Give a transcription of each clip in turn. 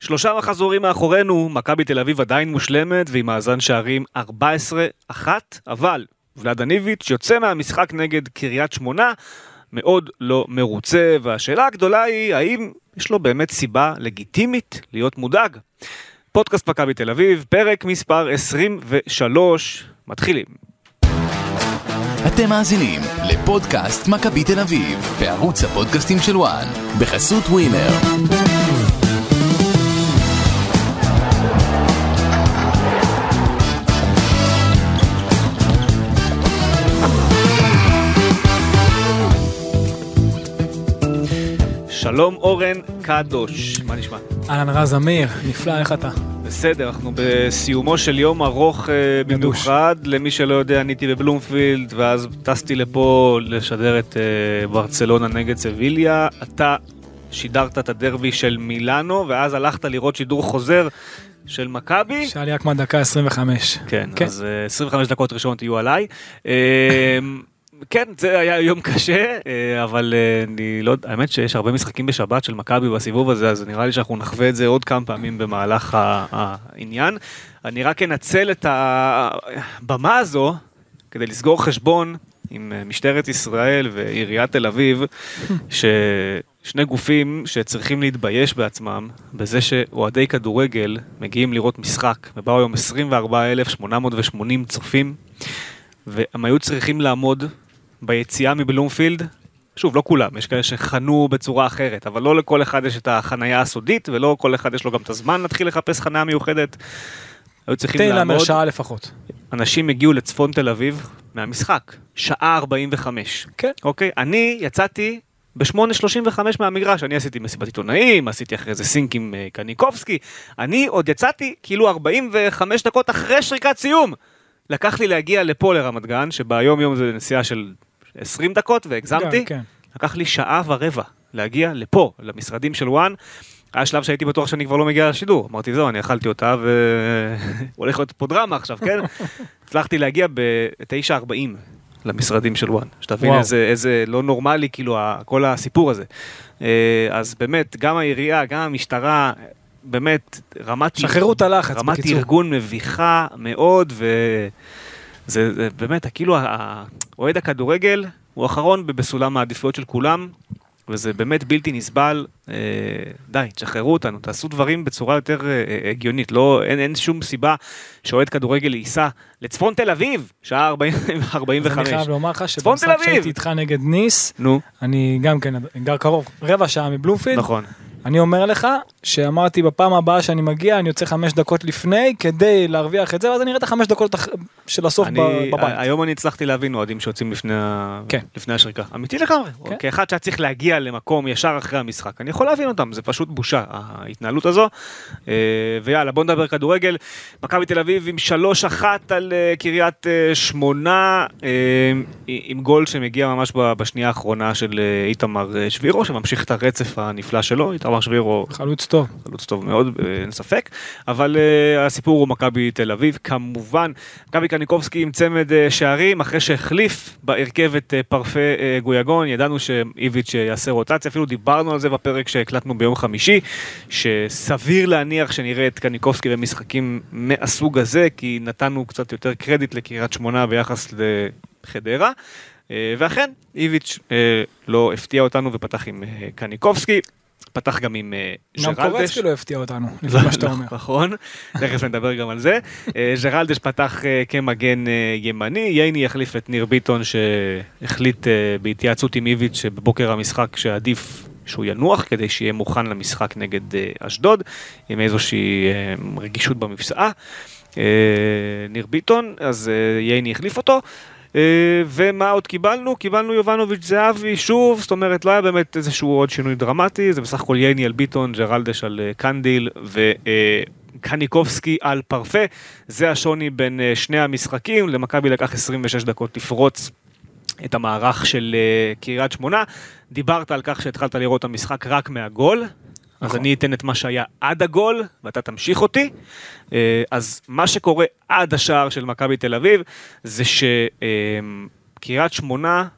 שלושה מחזורים מאחורינו, מכבי תל אביב עדיין מושלמת ועם מאזן שערים 14-1, אבל ולאדן איביץ' יוצא מהמשחק נגד קריית שמונה, מאוד לא מרוצה, והשאלה הגדולה היא האם יש לו באמת סיבה לגיטימית להיות מודאג. פודקאסט מכבי תל אביב, פרק מספר 23, מתחילים. אתם מאזינים לפודקאסט מכבי תל אביב, בערוץ הפודקאסטים של וואן, בחסות ווינר. שלום אורן קדוש, מה נשמע? אהלן רז אמיר, נפלא, איך אתה? בסדר, אנחנו בסיומו של יום ארוך אה, במיוחד, למי שלא יודע, עניתי בבלומפילד, ואז טסתי לפה לשדר את אה, ברצלונה נגד סביליה. אתה שידרת את הדרבי של מילאנו, ואז הלכת לראות שידור חוזר של מכבי. שאלי אקמן דקה 25. כן, כן. אז אה, 25 דקות ראשונות יהיו עליי. כן, זה היה יום קשה, אה, אבל אה, אני לא האמת שיש הרבה משחקים בשבת של מכבי בסיבוב הזה, אז נראה לי שאנחנו נחווה את זה עוד כמה פעמים במהלך העניין. אני רק אנצל את הבמה הזו כדי לסגור חשבון עם אה, משטרת ישראל ועיריית תל אביב, ששני גופים שצריכים להתבייש בעצמם בזה שאוהדי כדורגל מגיעים לראות משחק, ובאו היום 24,880 צופים. והם היו צריכים לעמוד ביציאה מבלומפילד. שוב, לא כולם, יש כאלה שחנו בצורה אחרת, אבל לא לכל אחד יש את החנייה הסודית, ולא כל אחד יש לו גם את הזמן להתחיל לחפש חניה מיוחדת. היו צריכים תן לעמוד, להמר שעה לפחות. אנשים הגיעו לצפון תל אביב מהמשחק, שעה 45. כן. אוקיי? אני יצאתי ב-8.35 מהמגרש, אני עשיתי מסיבת עיתונאים, עשיתי אחרי זה סינק עם אה, קניקובסקי, אני עוד יצאתי כאילו 45 דקות אחרי שריקת סיום. לקח לי להגיע לפה לרמת גן, שביום יום זה נסיעה של 20 דקות, והגזמתי. גם, כן. לקח לי שעה ורבע להגיע לפה, למשרדים של וואן. היה שלב שהייתי בטוח שאני כבר לא מגיע לשידור. אמרתי, זהו, אני אכלתי אותה והולך להיות פה דרמה עכשיו, כן? הצלחתי להגיע ב-9.40 למשרדים של וואן. שתבין. איזה, איזה לא נורמלי, כאילו, כל הסיפור הזה. אה, אז באמת, גם העירייה, גם המשטרה, באמת, רמת... שחררו את הלחץ, רמת בקיצור. ארגון מביכה מאוד, וזה זה באמת, כאילו, אוהד הכדורגל הוא אחרון ב- בסולם העדיפויות של כולם, וזה באמת בלתי נסבל. אה, די, תשחררו אותנו, תעשו דברים בצורה יותר אה, אה, הגיונית. לא, אין, אין שום סיבה שאוהד כדורגל ייסע לצפון תל אביב, שעה 40, אז 45. אני חייב לומר לך שבמשחק. שהייתי איתך נגד ניס, נו, אני גם כן גר קרוב, רבע שעה מבלומפילד. נכון. אני אומר לך שאמרתי בפעם הבאה שאני מגיע אני יוצא חמש דקות לפני כדי להרוויח את זה ואז אני אראה את החמש דקות של הסוף אני, בבית. היום אני הצלחתי להבין אוהדים שיוצאים לפני. כן. לפני השריקה. אמיתי לגמרי. כן. כאחד שהיה צריך להגיע למקום ישר אחרי המשחק. אני יכול להבין אותם, זה פשוט בושה, ההתנהלות הזו. אה, ויאללה, בוא נדבר כדורגל. מכבי תל אביב עם 3-1 על אה, קריית אה, שמונה, אה, עם גול שמגיע ממש בשנייה האחרונה של אה, איתמר אה, שבירו, שממשיך את הרצף הנפלא שלו. איתמר שבירו חלוץ טוב. חלוץ טוב מאוד, אה, אין ספק, אבל uh, הסיפור הוא מכבי תל אביב, כמובן. מכבי קניקובסקי עם צמד uh, שערים, אחרי שהחליף בהרכב את uh, פרפה uh, גויגון, ידענו שאיביץ' אה, יעשה רוטציה, אפילו דיברנו על זה בפרק שהקלטנו ביום חמישי, שסביר להניח שנראה את קניקובסקי במשחקים מהסוג הזה, כי נתנו קצת יותר קרדיט לקריית שמונה ביחס לחדרה. אה, ואכן, איביץ' אה, לא הפתיע אותנו ופתח עם אה, קניקובסקי. פתח גם עם אה, גם ג'רלדש. קורצקי לא הפתיע אותנו, לפי מה שאתה אומר. נכון, תכף נדבר גם על זה. אה, ג'רלדש פתח אה, כמגן ימני, ייני יחליף את ניר ביטון שהחליט בהתייעצות עם איביץ' שבבוקר המשחק שעדיף שהוא ינוח כדי שיהיה מוכן למשחק נגד אשדוד, עם איזושהי רגישות במפסעה. ניר ביטון, אז ייני החליף אותו. אה, ומה עוד קיבלנו? קיבלנו יובנוביץ' זהבי שוב, זאת אומרת לא היה באמת איזשהו עוד שינוי דרמטי, זה בסך הכל ייני על ביטון, ג'רלדש על אה, קנדיל וקניקובסקי על פרפה. זה השוני בין אה, שני המשחקים, למכבי לקח 26 דקות לפרוץ את המערך של אה, קריית שמונה. דיברת על כך שהתחלת לראות את המשחק רק מהגול. אז נכון. אני אתן את מה שהיה עד הגול, ואתה תמשיך אותי. אה, אז מה שקורה עד השער של מכבי תל אביב, זה שקריית שמונה,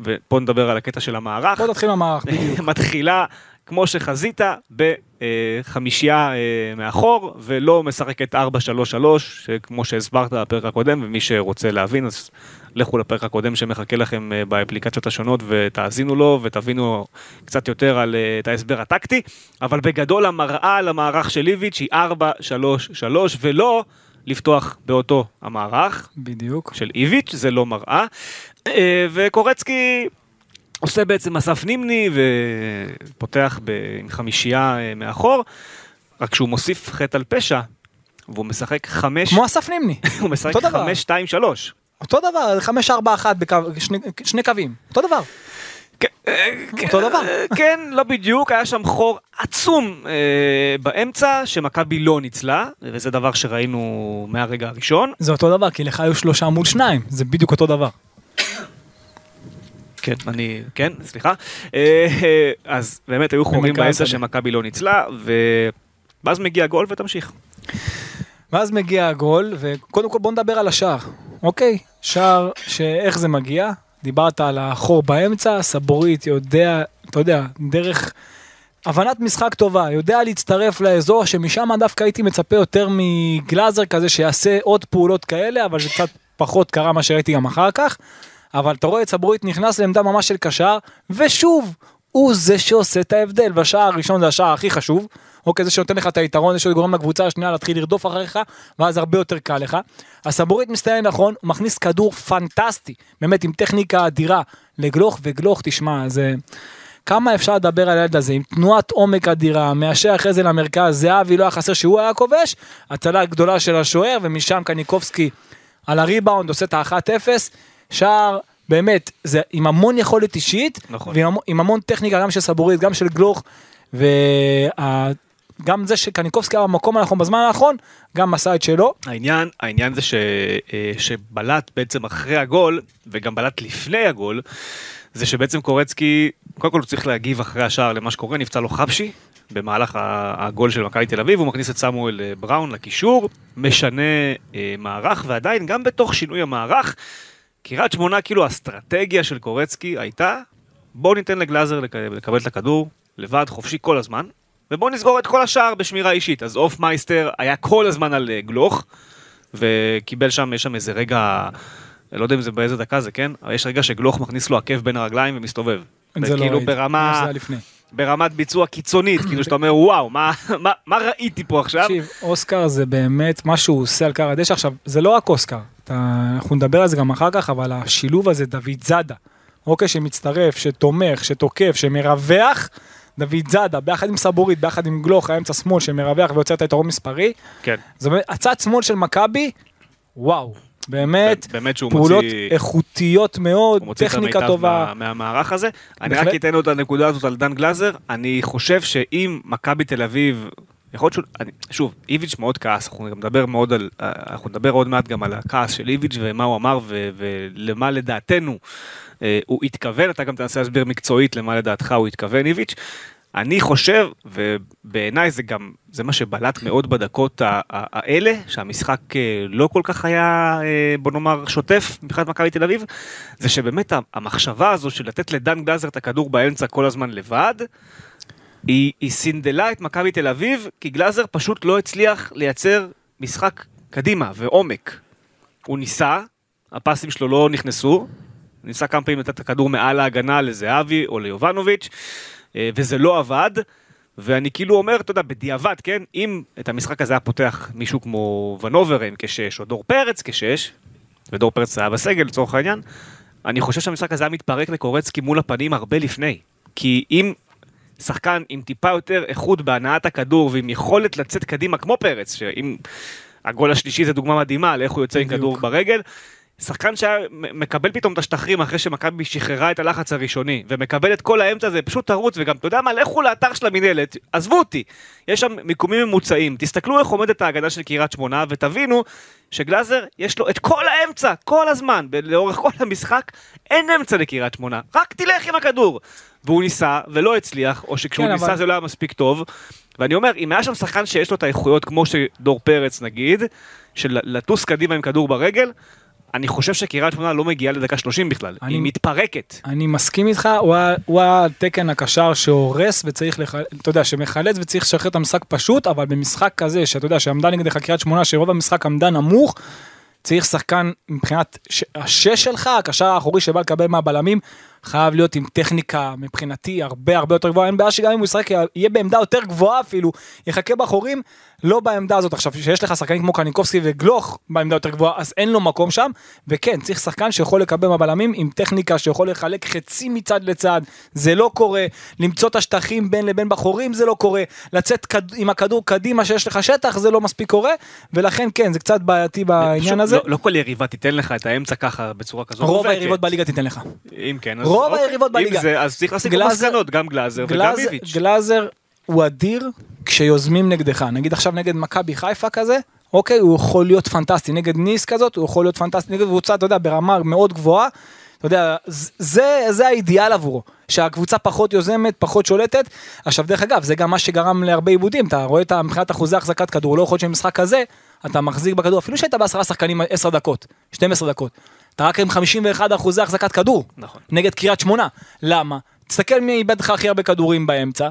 ופה נדבר על הקטע של המערך, בוא תתחיל מהמערך, בדיוק. מתחילה כמו שחזית, בחמישייה אה, מאחור, ולא משחקת 4-3-3, כמו שהסברת בפרק הקודם, ומי שרוצה להבין, אז לכו לפרק הקודם שמחכה לכם אה, באפליקציות השונות ותאזינו לו ותבינו קצת יותר על אה, את ההסבר הטקטי, אבל בגדול המראה למערך של איביץ' היא 4-3-3 ולא לפתוח באותו המערך בדיוק. של איביץ', זה לא מראה. אה, וקורצקי עושה בעצם אסף נימני ופותח עם חמישייה מאחור, רק שהוא מוסיף חטא על פשע, והוא משחק חמש, כמו אסף נימני. הוא משחק. חמש, שתיים, שלוש. אותו דבר, 5-4-1 בקו, שני, שני קווים. אותו דבר. אותו דבר. אה, כן, לא בדיוק, היה שם חור עצום אה, באמצע, שמכבי לא ניצלה, וזה דבר שראינו מהרגע הראשון. זה אותו דבר, כי לך היו שלושה מול שניים. זה בדיוק אותו דבר. כן, אני, כן, סליחה. אה, אז באמת היו חורים באמצע. שמכבי לא ניצלה. ואז מגיע גול ותמשיך. ואז מגיע הגול, וקודם כל בוא נדבר על השער. אוקיי, שער שאיך זה מגיע, דיברת על החור באמצע, סבורית יודע, אתה יודע, דרך הבנת משחק טובה, יודע להצטרף לאזור שמשם דווקא הייתי מצפה יותר מגלאזר כזה שיעשה עוד פעולות כאלה, אבל זה קצת פחות קרה מה שראיתי גם אחר כך. אבל אתה רואה את סבורית נכנס לעמדה ממש של קשר, ושוב, הוא זה שעושה את ההבדל, והשער הראשון זה השער הכי חשוב, אוקיי, זה שנותן לך את היתרון, זה שגורם לקבוצה השנייה להתחיל לרדוף אחריך, ואז הרבה יותר קל לך. הסבורית מסתיים נכון, הוא מכניס כדור פנטסטי, באמת עם טכניקה אדירה, לגלוך וגלוך, תשמע, זה... כמה אפשר לדבר על הילד הזה, עם תנועת עומק אדירה, מאשר אחרי זה למרכז, זהבי לא היה חסר שהוא היה כובש, הצלה גדולה של השוער, ומשם קניקובסקי על הריבאונד עושה את ה-1-0, שער באמת, זה עם המון יכולת אישית, נכון. ועם המון, עם המון טכניקה גם של סבורית, גם של גלוך, וגם זה שקניקובסקי היה במקום הנכון בזמן האחרון, גם עשה את שלו. העניין, העניין זה ש, אה, שבלט בעצם אחרי הגול, וגם בלט לפני הגול, זה שבעצם קורצקי, קודם כל הוא צריך להגיב אחרי השער למה שקורה, נפצע לו חבשי. במהלך הגול של מכבי תל אביב, הוא מכניס את סמואל אה, בראון לקישור, משנה אה, מערך, ועדיין גם בתוך שינוי המערך, קריית שמונה, כאילו האסטרטגיה של קורצקי הייתה, בואו ניתן לגלאזר לק- לקבל את הכדור לבד, חופשי כל הזמן, ובואו נסגור את כל השער בשמירה אישית. אז אופמייסטר היה כל הזמן על אה, גלוך, וקיבל שם, יש שם איזה רגע, לא יודע אם זה באיזה דקה זה, כן? אבל יש רגע שגלוך מכניס לו עקב בין הרגליים ומסתובב. זה לא ראיתי, ברמה, זה היה לפני. ברמת ביצוע קיצונית, כאילו שאתה אומר, וואו, מה, מה, מה ראיתי פה עכשיו? תקשיב, אוסקר זה באמת מה שהוא עושה על קר הדשא. עכשיו, זה לא רק אוסקר, אתה, אנחנו נדבר על זה גם אחר כך, אבל השילוב הזה, דוד זאדה, אוקיי, שמצטרף, שתומך, שתוקף, שמרווח, דוד זאדה, ביחד עם סבורית, ביחד עם גלוך, האמצע שמאל, שמרווח ויוצר את היתרון מספרי, כן, זה באמת, הצד שמאל של מכבי, וואו, באמת, באמת פעולות מוציא... איכותיות מאוד, הוא מוציא את טכניקה המיטב טובה. מה, מהמערך הזה. אני. רק אתן עוד את הנקודה הזאת על דן גלאזר. אני חושב שאם מכבי תל אביב, יכול להיות שהוא, שוב, איביץ' מאוד כעס, אנחנו גם נדבר מאוד על, אנחנו נדבר עוד מעט גם על הכעס של איביץ' ומה הוא אמר ו, ולמה לדעתנו אה, הוא התכוון, אתה גם תנסה להסביר מקצועית למה לדעתך הוא התכוון איביץ'. אני חושב, ובעיניי זה גם, זה מה שבלט מאוד בדקות האלה, שהמשחק אה, לא כל כך היה, אה, בוא נאמר, שוטף מבחינת מכבי תל אביב, זה שבאמת המחשבה הזו של לתת לדן גלזר את הכדור באמצע כל הזמן לבד, היא, היא סינדלה את מכבי תל אביב, כי גלאזר פשוט לא הצליח לייצר משחק קדימה ועומק. הוא ניסה, הפסים שלו לא נכנסו, ניסה כמה פעמים לתת את הכדור מעל ההגנה לזהבי או ליובנוביץ', אה, וזה לא עבד. ואני כאילו אומר, אתה יודע, בדיעבד, כן, אם את המשחק הזה היה פותח מישהו כמו ונוברן כשש, או דור פרץ כשש, ודור פרץ היה בסגל לצורך העניין, אני חושב שהמשחק הזה היה מתפרק לקורצקי מול הפנים הרבה לפני. כי אם שחקן עם טיפה יותר איכות בהנעת הכדור ועם יכולת לצאת קדימה כמו פרץ, שאם הגול השלישי זה דוגמה מדהימה על איך הוא יוצא עם. כדור ברגל, שחקן שהיה מקבל פתאום את השטחים אחרי שמכבי שחררה את הלחץ הראשוני, ומקבל את כל האמצע הזה, פשוט תרוץ, וגם, אתה יודע מה, לכו לאתר של המינהלת, עזבו אותי, יש שם מיקומים ממוצעים, תסתכלו איך עומדת ההגנה של קריית שמונה, ותבינו שגלאזר, יש לו את כל האמצע, כל הזמן, לאורך כל המשחק, אין אמצע לקריית שמונה, רק תלך עם הכדור. והוא ניסה, ולא הצליח, או שכשהוא כן, ניסה אבל- זה לא היה מספיק טוב, ואני אומר, אם היה שם שחקן שיש לו את האיכויות, כמו שדור פרץ נגיד, של לטוס קדימה עם כדור ברגל, אני חושב שקריית שמונה לא מגיעה לדקה 30 בכלל, אני- היא מתפרקת. אני מסכים איתך, הוא הוא התקן הקשר שהורס וצריך, לח... אתה יודע, שמחלץ וצריך לשחרר את המשחק פשוט, אבל במשחק כזה, שאתה יודע, שעמדה נגדך קריית שמונה, שרוב המשחק עמדה נמוך, צריך שחקן מבחינת ש... השש שלך, הקשר האחורי שבא לקבל מהבלמים, חייב להיות עם טכניקה מבחינתי הרבה הרבה יותר גבוהה, אין בעיה שגם אם הוא ישחק יהיה בעמדה יותר גבוהה אפילו, יחכה באחורים, לא בעמדה הזאת עכשיו, שיש לך שחקנים כמו קניקובסקי וגלוך בעמדה יותר גבוהה, אז אין לו מקום שם, וכן, צריך שחקן שיכול לקבל מהבלמים עם טכניקה שיכול לחלק חצי מצד לצד, זה לא קורה, למצוא את השטחים בין לבין בחורים זה לא קורה, לצאת כד... עם הכדור קדימה שיש לך שטח זה לא מספיק קורה, ולכן כן, זה קצת בעייתי בעניין הזה. לא, לא כל יריבה תיתן לך את האמצע ככה בצורה כזו. רוב מובהקת. היריבות בליגה תיתן לך. אם כן, אז רוב אוקיי. היריבות בליגה. אם זה, אז צריך להסיק מסקנות, גם גלאזר וגם איביץ'. גלאזר הוא אדיר כשיוזמים נגדך, נגיד עכשיו נגד מכבי חיפה כזה, אוקיי, הוא יכול להיות פנטסטי, נגד ניס כזאת, הוא יכול להיות פנטסטי, נגד קבוצה, אתה יודע, ברמה מאוד גבוהה, אתה יודע, זה, זה האידיאל עבורו, שהקבוצה פחות יוזמת, פחות שולטת. עכשיו, דרך אגב, זה גם מה שגרם להרבה עיבודים, אתה רואה את מבחינת אחוזי החזקת כדור, לא יכול להיות שבמשחק כזה, אתה מחזיק בכדור, אפילו שהיית בעשרה שחקנים 10 דקות, 12 דקות, אתה רק עם 51 אחוזי החזקת כדור, נכון. נגד קריית שמונה, למה? תסתכל מי איבד לך הכי הרבה כדורים באמצע,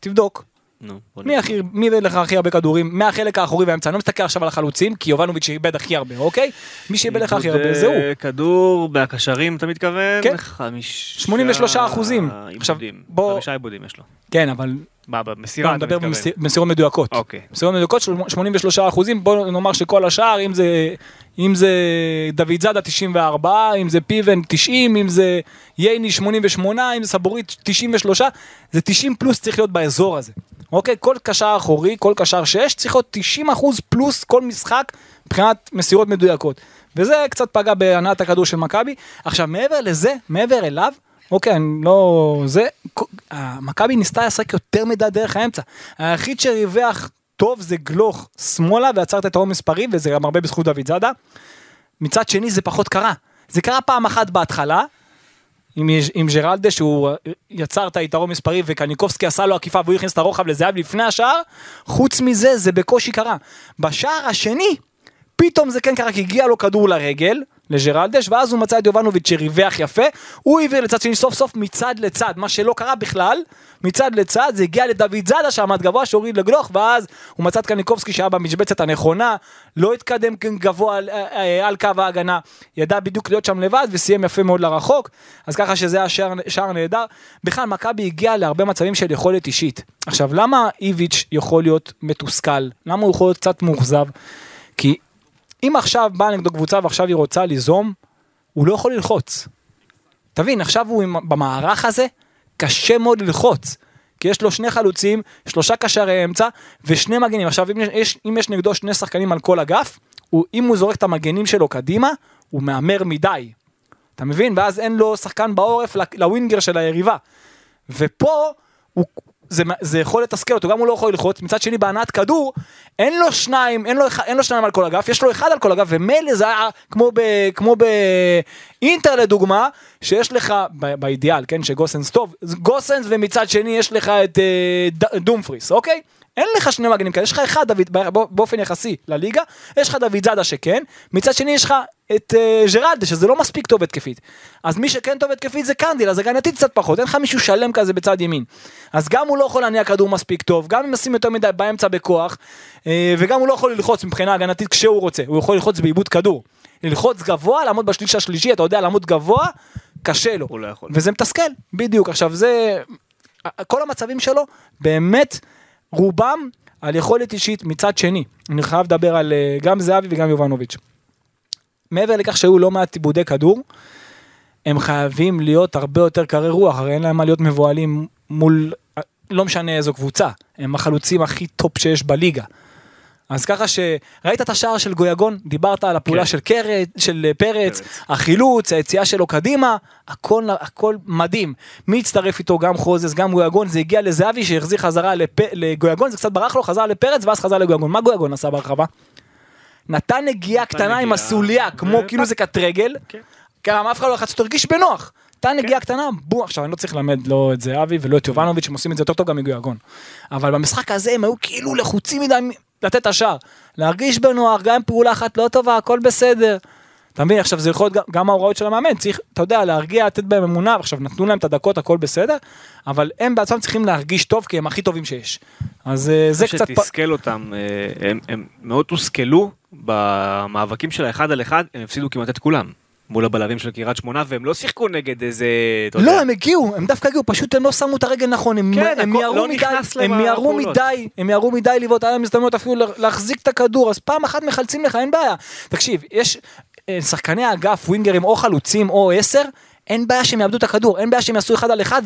תבדוק. נו, מי. הכי, מי איבד לך הכי הרבה כדורים מהחלק האחורי והאמצע, אני לא מסתכל עכשיו על החלוצים, כי יובנוביץ' איבד הכי הרבה, אוקיי? מי שאיבד לך הכי הרבה זה הוא. אה, כדור מהקשרים אתה מתכוון? כן. חמישה... 83 אחוזים. עכשיו. בוא- חמישה עיבודים יש לו. כן, אבל מה, במסירה לא? במסיר- במסירות מדויקות. אוקיי. מסירות מדויקות של 83 אחוזים, בוא נאמר שכל השאר, אם זה, אם זה דוד זאדה 94, אם זה פיבן 90, אם זה ייני 88, אם זה סבורית 93, זה 90 פלוס צריך להיות באזור הזה. אוקיי? כל קשר אחורי, כל קשר 6, צריך להיות 90 אחוז פלוס כל משחק מבחינת מסירות מדויקות. וזה קצת פגע בהנעת הכדור של מכבי. עכשיו, מעבר לזה, מעבר אליו, אוקיי, אני לא... זה... אה, מכבי ניסתה לשחק יותר מדי דרך האמצע. היחיד שריווח טוב זה גלוך שמאלה ועצר את היתרון מספרי, וזה גם הרבה בזכות דוד זאדה. מצד שני זה פחות קרה. זה קרה פעם אחת בהתחלה, עם, עם ג'רלדה שהוא יצר את היתרון מספרי וקניקובסקי עשה לו עקיפה והוא הכניס את הרוחב לזהב לפני השער, חוץ מזה זה בקושי קרה. בשער השני, פתאום זה כן קרה כי הגיע לו כדור לרגל, לג'רלדש, ואז הוא מצא את יובנוביץ' שריווח יפה, הוא העביר לצד שני סוף סוף מצד לצד, מה שלא קרה בכלל, מצד לצד זה הגיע לדוד זאדה שעמד גבוה שהוריד לגלוך, ואז הוא מצא את קניקובסקי שהיה במשבצת הנכונה, לא התקדם כאן גבוה על, אה, אה, על קו ההגנה, ידע בדיוק להיות שם לבד וסיים יפה מאוד לרחוק, אז ככה שזה היה שער, שער נהדר. בכלל מכבי הגיעה להרבה מצבים של יכולת אישית. עכשיו למה איביץ' יכול להיות מתוסכל? למה הוא יכול להיות קצת מאוכזב? כי אם עכשיו באה נגדו קבוצה ועכשיו היא רוצה ליזום, הוא לא יכול ללחוץ. תבין, עכשיו הוא עם, במערך הזה, קשה מאוד ללחוץ. כי יש לו שני חלוצים, שלושה קשרי אמצע ושני מגנים. עכשיו, אם יש, אם יש נגדו שני שחקנים על כל אגף, הוא, אם הוא זורק את המגנים שלו קדימה, הוא מהמר מדי. אתה מבין? ואז אין לו שחקן בעורף לווינגר של היריבה. ופה הוא, זה, זה יכול לתסכל אותו, גם הוא לא יכול ללחוץ, מצד שני בהנעת כדור, אין לו שניים, אין לו, אין לו שניים על כל אגף, יש לו אחד על כל אגף, ומילא זה היה כמו, ב, באינטר לדוגמה, שיש לך, ב, באידיאל, כן, שגוסנס טוב, גוסנס ומצד שני יש לך את אה, ד, דומפריס, אוקיי? אין לך שני מגנים כאלה, יש לך אחד דוד, בא- באופן יחסי לליגה, יש לך דוידזאדה שכן, מצד שני יש לך את אה, ג'רלדס שזה לא מספיק טוב התקפית. אז מי שכן טוב התקפית זה קנדיל, אז הגנתית קצת פחות, אין לך מישהו שלם כזה בצד ימין. אז גם הוא לא יכול להניע כדור מספיק טוב, גם אם ישים יותר מדי באמצע בכוח, אה, וגם הוא לא יכול ללחוץ מבחינה הגנתית כשהוא רוצה, הוא יכול ללחוץ באיבוד כדור. ללחוץ גבוה, לעמוד בשליש השלישי, אתה יודע, לעמוד גבוה, קשה לו. הוא לא יכול. וזה מתסכל, בדיוק. עכשיו זה, כל המצבים שלו, באמת, רובם על יכולת אישית מצד שני. אני חייב לדבר על אה, גם זהבי וגם יובנוביץ'. מעבר לכך שהיו לא מעט איבודי כדור, הם חייבים להיות הרבה יותר קרי רוח, הרי אין להם מה להיות מבוהלים מול, לא משנה איזו קבוצה, הם החלוצים הכי טופ שיש בליגה. אז ככה שראית את השער של גויגון, דיברת על הפעולה כן. של, קרת, של פרץ, פרץ. החילוץ, היציאה שלו קדימה, הכל, הכל מדהים. מי הצטרף איתו, גם חוזז, גם גויגון, זה הגיע לזהבי שהחזיר חזרה לפ... לגויגון, זה קצת ברח לו, חזר לפרץ ואז חזר לגויגון. מה גויגון עשה בהרחבה? נתן נגיעה קטנה עם נגיעה, הסוליה, כמו ו- כאילו זה קט רגל, כן. גם אף אחד לא לחץ אותו, הרגיש בנוח. נתן נגיעה קטנה, בום, עכשיו אני לא צריך ללמד לא את זהבי ולא את יובנוביץ', הם עושים את זה יותר טוב גם מגויגון. אבל במשחק הזה הם היו כאילו לחוצים מדי לתת את השער. להרגיש בנוח, גם אם פעולה אחת לא טובה, הכל בסדר. אתה מבין, עכשיו זה יכול להיות גם- ההוראות של המאמן, צריך, אתה יודע, להרגיע, לתת בהם אמונה, עכשיו נתנו להם את הדקות, הכל בסדר, אבל הם בעצמם צריכים להרגיש טוב, כי הם הכי טובים שיש. אז אה, זה קצת... פ- שתסכל אותם, אה, הם, הם מאוד הושכלו במאבקים של האחד על אחד, הם הפסידו כמעט את כולם. מול הבלמים של קריית שמונה, והם לא שיחקו נגד איזה, אתה יודע, לא, הם הגיעו, הם דווקא הגיעו, פשוט הם לא שמו את הרגל נכון, הם, כן, הם מיהרו לא מדי, הם מיהרו. מדי, הם מיהרו מדי לבעוט, היה להם הזדמנות אפילו לה- להחזיק את הכדור, אז פעם אחת מחלצים לך, אין בעיה. תקשיב, יש אה, שחקני האגף, ווינגרים או חלוצים או עשר, אין בעיה שהם יאבדו את הכדור, אין בעיה שהם יעשו אחד על אחד,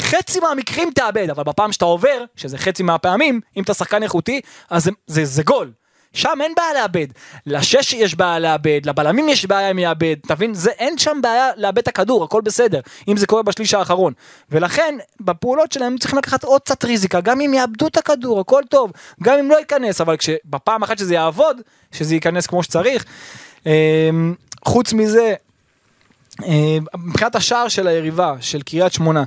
וחצי מהמקרים תאבד, אבל בפעם שאתה עובר, שזה חצי מהפעמים, אם אתה שחקן איכותי, אז זה, זה, זה גול. שם אין בעיה לאבד, לשש יש בעיה לאבד, לבלמים יש בעיה אם יאבד, תבין, זה, אין שם בעיה לאבד את הכדור, הכל בסדר, אם זה קורה בשליש האחרון. ולכן, בפעולות שלהם הם צריכים לקחת עוד קצת ריזיקה, גם אם יאבדו את הכדור, הכל טוב, גם אם לא ייכנס, אבל כשבפעם אחת שזה יעבוד, שזה ייכנס כמו שצריך. אמ, חוץ מזה, אה, מבחינת השער של היריבה, של קריית שמונה,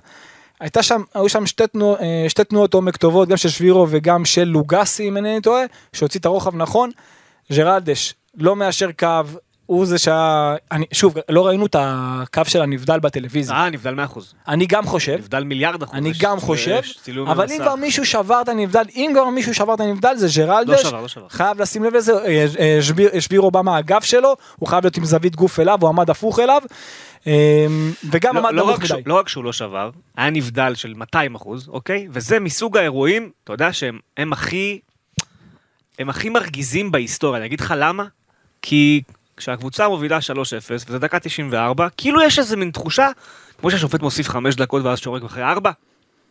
הייתה שם, היו שם שתי, תנוע, אה, שתי תנועות עומק טובות, גם של שבירו וגם של לוגסי, אם אינני טועה, שהוציא את הרוחב נכון. ג'רלדש לא מאשר קו, הוא זה שהיה, אני, שוב, לא ראינו את הקו של הנבדל בטלוויזיה. אה, נבדל 100%. אני גם חושב, נבדל מיליארד אחוז. אני גם חושב, אבל אם. כבר מישהו שבר את הנבדל, אם כבר מישהו שבר את הנבדל זה לא ג'רלדש, שבר, לא שבר. חייב לשים לב לזה, שביר- שבירו בא מהאגף שלו, הוא חייב להיות עם זווית גוף אליו, הוא עמד הפוך אליו, וגם לא, עמד לא, נמוך מדי. לא רק שהוא לא שבר, היה נבדל של 200 אחוז, אוקיי? וזה מסוג האירועים, אתה יודע שהם הם הכי, הם הכי מרגיזים בהיסטוריה. אני אגיד לך למה? כי כשהקבוצה מובילה 3-0, וזה דקה 94, כאילו יש איזה מין תחושה, כמו שהשופט מוסיף 5 דקות ואז שורק אחרי 4,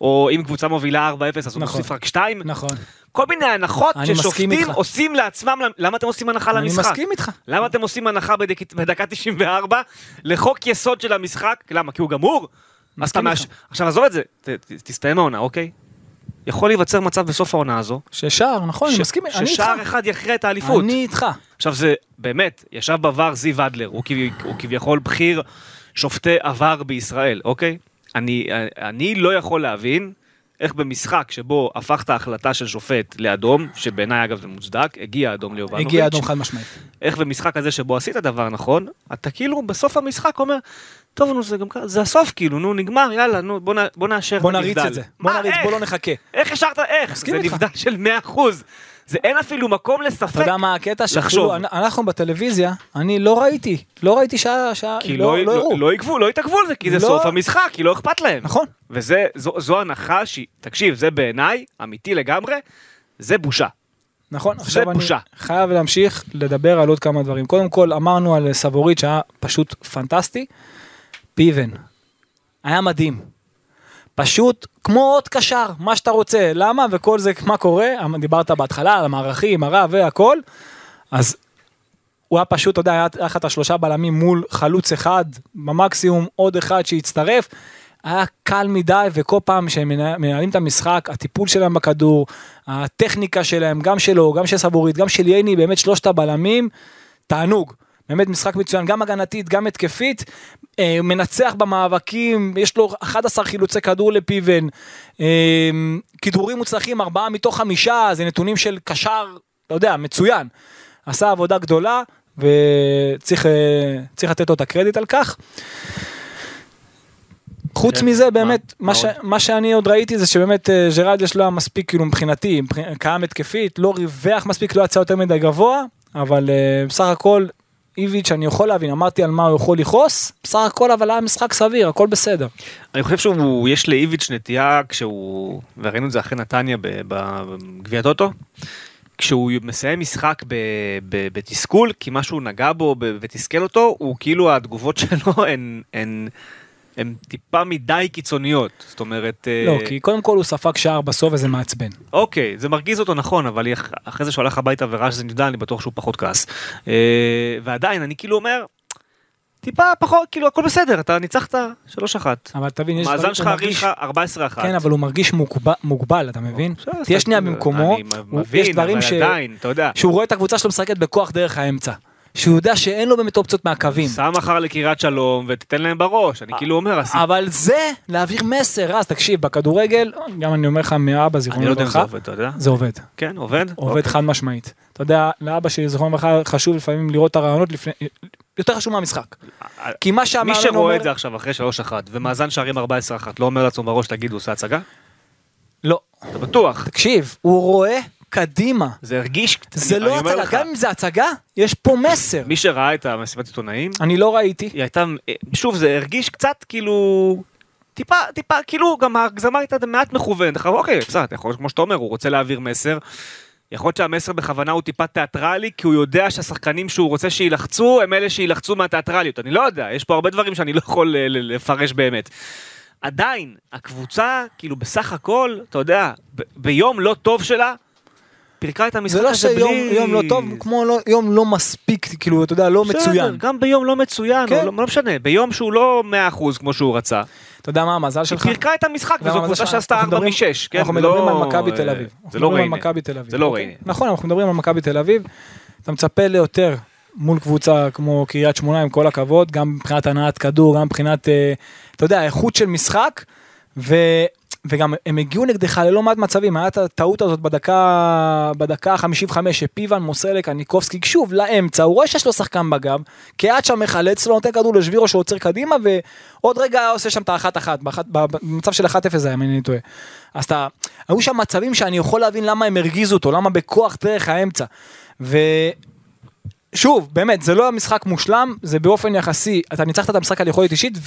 או אם קבוצה מובילה 4-0 אז הוא נכון. מוסיף רק 2, נכון, כל מיני הנחות אני ששופטים. עושים לעצמם, למה אתם עושים הנחה אני למשחק? מסכים איתך. למה אתם עושים הנחה בדק... בדקה 94 לחוק יסוד של המשחק? למה? כי הוא גמור? אז אתה מאש... עכשיו עזוב את זה, ת, ת, תסתיים העונה, אוקיי? יכול להיווצר מצב בסוף העונה הזו, ששער, נכון, אני ש- מסכים, אני איתך. ששער אחד יכריע את האליפות. אני איתך. עכשיו זה, באמת, ישב בעבר זיו אדלר, הוא, כב... הוא כביכול בכיר שופטי עבר בישראל, אוקיי? אני, אני לא יכול להבין איך במשחק שבו הפכת החלטה של שופט לאדום, שבעיניי אגב זה מוצדק, הגיע אדום ליובנוביץ', הגיע אדום חד משמעית. איך במשחק הזה שבו עשית דבר נכון, אתה כאילו בסוף המשחק אומר, טוב נו זה גם ככה, זה הסוף כאילו, נו נגמר, יאללה, נו בוא, נ, בוא נאשר בוא נריץ הנבדל." את זה, בוא נריץ? בוא לא נחכה. איך השארת, איך? זה. נבדל של 100%. זה אין אפילו מקום לספק. אתה יודע מה הקטע? לחשוב. אנחנו בטלוויזיה, אני לא ראיתי, לא ראיתי שעה, שעה, כי לא לא, לא לא. לא יגבו, לא יתעכבו על זה, כי זה לא- סוף המשחק, כי לא אכפת להם. נכון. וזה, זו, זו הנחה שהיא, תקשיב, זה בעיניי, אמיתי לגמרי, זה בושה. נכון, עכשיו אני בושה. חייב להמשיך לדבר על עוד כמה דברים. קודם כל אמרנו על סבורית שהיה פשוט פנטסטי. פיבן, היה מדהים. פשוט כמו עוד קשר, מה שאתה רוצה. למה? וכל זה, מה קורה? דיברת בהתחלה על המערכים, הרע והכל. אז הוא היה פשוט, אתה יודע, היה תחת השלושה בלמים מול חלוץ אחד, במקסימום עוד אחד שהצטרף. היה קל מדי, וכל פעם שהם מנהל- מנהלים את המשחק, הטיפול שלהם בכדור, הטכניקה שלהם, גם שלו, גם של סבורית, גם של ייני, באמת שלושת הבלמים, תענוג. באמת משחק מצוין, גם הגנתית, גם התקפית, מנצח במאבקים, יש לו 11 חילוצי כדור לפיבן, אה, כידורים מוצלחים, ארבעה מתוך חמישה, זה נתונים של קשר, אתה יודע, מצוין. עשה עבודה גדולה, וצריך אה, לתת לו את הקרדיט על כך. חוץ כן, מזה באמת, מה מה, ש? מה שאני עוד ראיתי זה שבאמת אה, ג'רלד יש לו מספיק כאילו מבחינתי, מבח- קיים התקפית, לא ריווח מספיק, לא יצא יותר מדי גבוה, אבל אה, בסך הכל איביץ' אני יכול להבין, אמרתי על מה הוא יכול לכעוס, בסך הכל אבל היה משחק סביר, הכל בסדר. אני חושב שהוא, יש לאיביץ' נטייה כשהוא, וראינו את זה אחרי נתניה בגביע טוטו, כשהוא מסיים משחק בתסכול, כי משהו נגע בו ותסכל אותו, הוא כאילו התגובות שלו הן, הן, הן טיפה מדי קיצוניות. זאת אומרת, אה, לא, כי קודם כל הוא ספג שער בסוף וזה מעצבן. אוקיי, זה מרגיז אותו נכון, אבל אח- אחרי זה שהוא הלך הביתה וראה שזה נבדל, אני בטוח שהוא פחות כעס. אה, ועדיין, אני כאילו אומר, טיפה פחות, כאילו הכל בסדר, אתה ניצחת 3-1. אבל תבין, יש מאזן שלך מרגיש, לך 14-1. כן, אבל הוא מרגיש מוגבל, מוגבל אתה מבין? תהיה שנייה במקומו, אני מבין, יש דברים אבל ש... עדיין, אתה יודע. שהוא רואה את הקבוצה שלו משחקת בכוח דרך האמצע. שהוא יודע שאין לו באמת אופציות מהקווים. סע מחר לקריית שלום ותיתן להם בראש, אני כאילו אומר, אבל זה להעביר מסר, אז תקשיב, בכדורגל, גם אני אומר לך מאבא אני זיכרונו לא יודע אם זה לברכה, עובד, אתה יודע? זה עובד, כן, עובד? עובד אוקיי. חד משמעית. אתה יודע, לאבא שלי זיכרונו לברכה חשוב לפעמים לראות את הרעיונות לפני, יותר חשוב מהמשחק. כי מה מי שהמאמן שרואה. את זה עכשיו אחרי 3-1 ומאזן שערים 14-1 לא אומר לעצמו בראש תגיד הוא עושה הצגה? לא, אתה בטוח. תקשיב, הוא רואה קדימה. זה הרגיש, זה לא הצגה, גם אם זה הצגה, יש פה מסר. מי שראה את המסיבת עיתונאים, אני לא ראיתי. היא הייתה, שוב זה הרגיש קצת כאילו, טיפה, טיפה, כאילו גם ההגזמה הייתה מעט מכוונת, אוקיי, בסדר, יכול להיות כמו שאתה אומר, הוא רוצה להעביר מסר. יכול להיות שהמסר בכוונה הוא טיפה תיאטרלי, כי הוא יודע שהשחקנים שהוא רוצה שיילחצו, הם אלה שיילחצו מהתיאטרליות. אני לא יודע, יש פה הרבה דברים שאני לא יכול אה, לפרש באמת. עדיין, הקבוצה, כאילו בסך הכל, אתה יודע, ביום לא טוב שלה, פירקה את המשחק זה לא הזה בלי... שיום יום לא טוב, כמו לא- יום לא מספיק, כאילו, אתה יודע, לא בסדר, מצוין. גם ביום לא מצוין, כן. לא, לא משנה, ביום שהוא לא 100% כמו שהוא רצה, אתה יודע מה המזל היא שלך? פירקה את המשחק, וזו קבוצה? שעשתה אנחנו 4 מדברים- מ-6, כן? אנחנו זה מדברים לא- על מכבי תל אביב. זה לא ריינה. אביב. זה לא אוקיי? ריינה. נכון, אנחנו מדברים על מכבי תל אביב. אתה מצפה ליותר מול קבוצה כמו קריית שמונה, עם כל הכבוד, גם מבחינת הנעת כדור, גם מבחינת, אה, אתה יודע, איכות של משחק, ו... וגם הם הגיעו נגדך ללא מעט מצבים, היה את הטעות הזאת בדקה, בדקה ה-55, שפיבן מוסר לקניקובסקי, שוב, לאמצע, הוא רואה שיש לו שחקן בגב, קיאט שם מחלץ לו, נותן כדור לשבירו שעוצר קדימה, ועוד רגע עושה שם את האחת-אחת, במצב של 1-0 זה היה, אם אני טועה. אז אתה, היו שם מצבים שאני יכול להבין למה הם הרגיזו אותו, למה בכוח דרך האמצע. ושוב, באמת, זה לא היה משחק מושלם, זה באופן יחסי, אתה ניצחת את המשחק על יכולת אישית,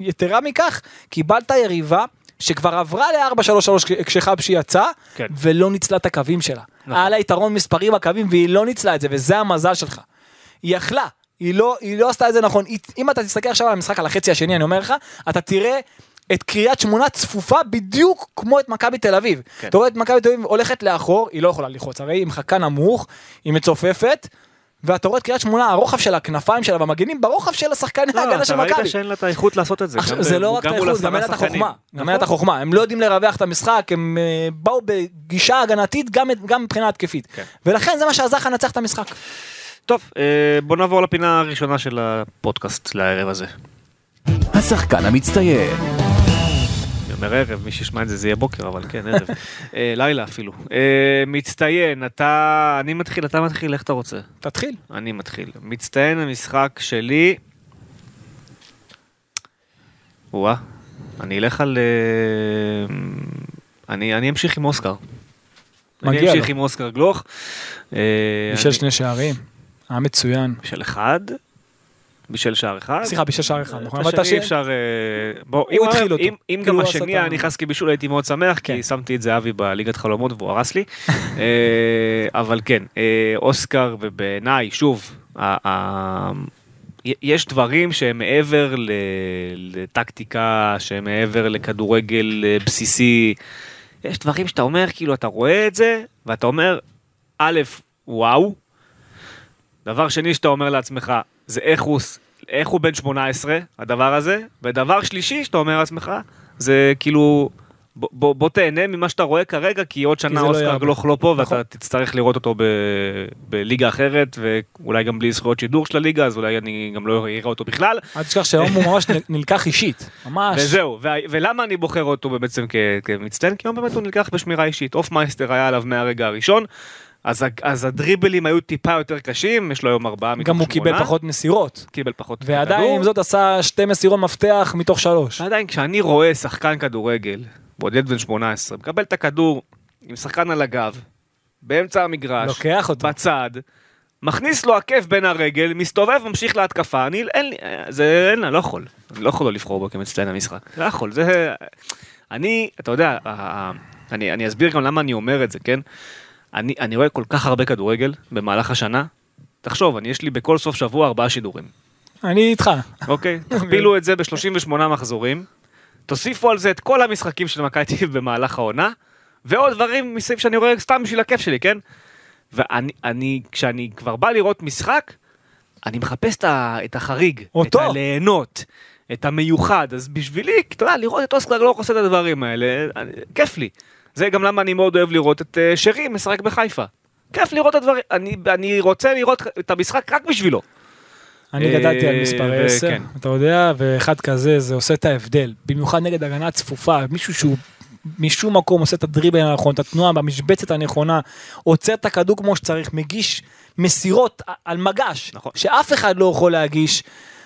ויתרה מכך, קיבלת יריבה שכבר עברה ל-4-3-3 כשחבשי יצא, כן. ולא ניצלה את הקווים שלה. נכון. היה לה יתרון מספרי בקווים והיא לא ניצלה את זה, וזה המזל שלך. היא יכלה, היא לא, היא לא עשתה את זה נכון. היא- אם אתה תסתכל עכשיו על המשחק על החצי השני, אני אומר לך, אתה תראה את קריית שמונה צפופה בדיוק כמו את מכבי תל אביב. כן. אתה רואה את מכבי תל אביב הולכת לאחור, היא לא יכולה ללחוץ, הרי היא מחכה נמוך, היא מצופפת. ואתה רואה את קריית שמונה, הרוחב של הכנפיים שלה והמגנים ברוחב של השחקני לא, ההגנה של אתה מכבי. ראית שאין לה את האיכות לעשות את זה. זה לא רק את האיכות, גם אין לה את. החוכמה. גם נכון. אין לה את החוכמה. הם לא יודעים לרווח את המשחק, הם אה, באו בגישה הגנתית גם גם מבחינה התקפית. כן. ולכן זה מה שעזר לך לנצח את המשחק. טוב, אה, בוא נעבור לפינה הראשונה של הפודקאסט לערב הזה. השחקן המצטיין, אומר ערב, מי שישמע את זה זה יהיה בוקר, אבל כן, ערב. אה, לילה אפילו. אה, מצטיין, אתה... אני מתחיל, אתה מתחיל, איך אתה רוצה? תתחיל. אני מתחיל. מצטיין המשחק שלי... וואה, אני אלך על... אה, אני, אני אמשיך עם אוסקר. אני אמשיך לו. עם אוסקר גלוך. בישל שני שערים. היה מצוין. בישל אחד. בישל שער אחד. סליחה, בישל שער אחד, נכון? את אבל השני ש- אפשר... אה, בוא, הוא התחיל אותו. אם- כאילו גם השני את היה נכנס כבישול הייתי מאוד שמח, כן. כי שמתי את זהבי בליגת חלומות והוא הרס לי. אה, אבל כן, אה, אוסקר ובעיניי, שוב, יש דברים שהם מעבר לטקטיקה, שהם מעבר לכדורגל בסיסי. יש דברים שאתה אומר, כאילו, אתה רואה את זה, ואתה אומר, א', וואו. דבר שני שאתה אומר לעצמך, זה איך הוא, איך הוא בן 18, הדבר הזה. ודבר שלישי שאתה אומר לעצמך, זה כאילו, בוא, בוא, בוא תהנה ממה שאתה רואה כרגע, כי עוד שנה זה לא אוסקר גלוך לא פה, נכון. ואתה תצטרך לראות אותו ב, בליגה אחרת, ואולי גם בלי זכויות שידור של הליגה, אז אולי אני גם לא אראה אותו בכלל. אל תשכח שהיום הוא ממש נלקח אישית. ממש. וזהו, ו- ולמה אני בוחר אותו בעצם כמצטיין? כי היום באמת הוא נלקח בשמירה אישית. אופמייסטר היה עליו מהרגע הראשון, אז, אז הדריבלים היו טיפה יותר קשים, יש לו היום ארבעה מתוך גם שמונה. הוא קיבל פחות מסירות. קיבל פחות ועדיין. עם זאת עשה שתי מסירות מפתח מתוך שלוש. עדיין כשאני רואה שחקן כדורגל, בודד בן 18, מקבל את הכדור עם שחקן על הגב, באמצע המגרש, לוקח אותו. בצד, מכניס לו עקב בין הרגל, מסתובב, ממשיך להתקפה, אני, אין לי, זה, אין, אני לא יכול, אני לא יכול לא לבחור בו כמצטיין המשחק, לא יכול, זה, אני, אתה יודע, אני, אני אסביר גם למה אני אומר את זה, כן? אני, אני רואה כל כך הרבה כדורגל במהלך השנה, תחשוב, אני, יש לי בכל סוף שבוע ארבעה שידורים. אני איתך. אוקיי? תכפילו את זה ב-38 מחזורים, תוסיפו על זה את כל המשחקים של מכבי תל אביב במהלך העונה, ועוד דברים מסביב שאני רואה סתם בשביל הכיף שלי, כן? ואני, אני, כשאני כבר בא לראות משחק, אני מחפש את, החריג, אותו. את הליהנות, את המיוחד, אז בשבילי, אתה יודע, לראות את אוסקר לא עושה את הדברים האלה, אני- כיף לי. זה גם למה אני מאוד אוהב לראות את אה, שרי משחק בחיפה. כיף לראות את הדברים, אני, אני רוצה לראות את המשחק רק בשבילו. אני אה, גדלתי על מספר וכן. 10, אתה יודע, ואחד כזה, זה עושה את ההבדל. במיוחד נגד הגנה צפופה, מישהו שהוא משום מקום עושה את הדריבל הנכון, את התנועה במשבצת הנכונה, עוצר את הכדור כמו שצריך, מגיש מסירות על מגש, נכון. שאף אחד לא יכול להגיש.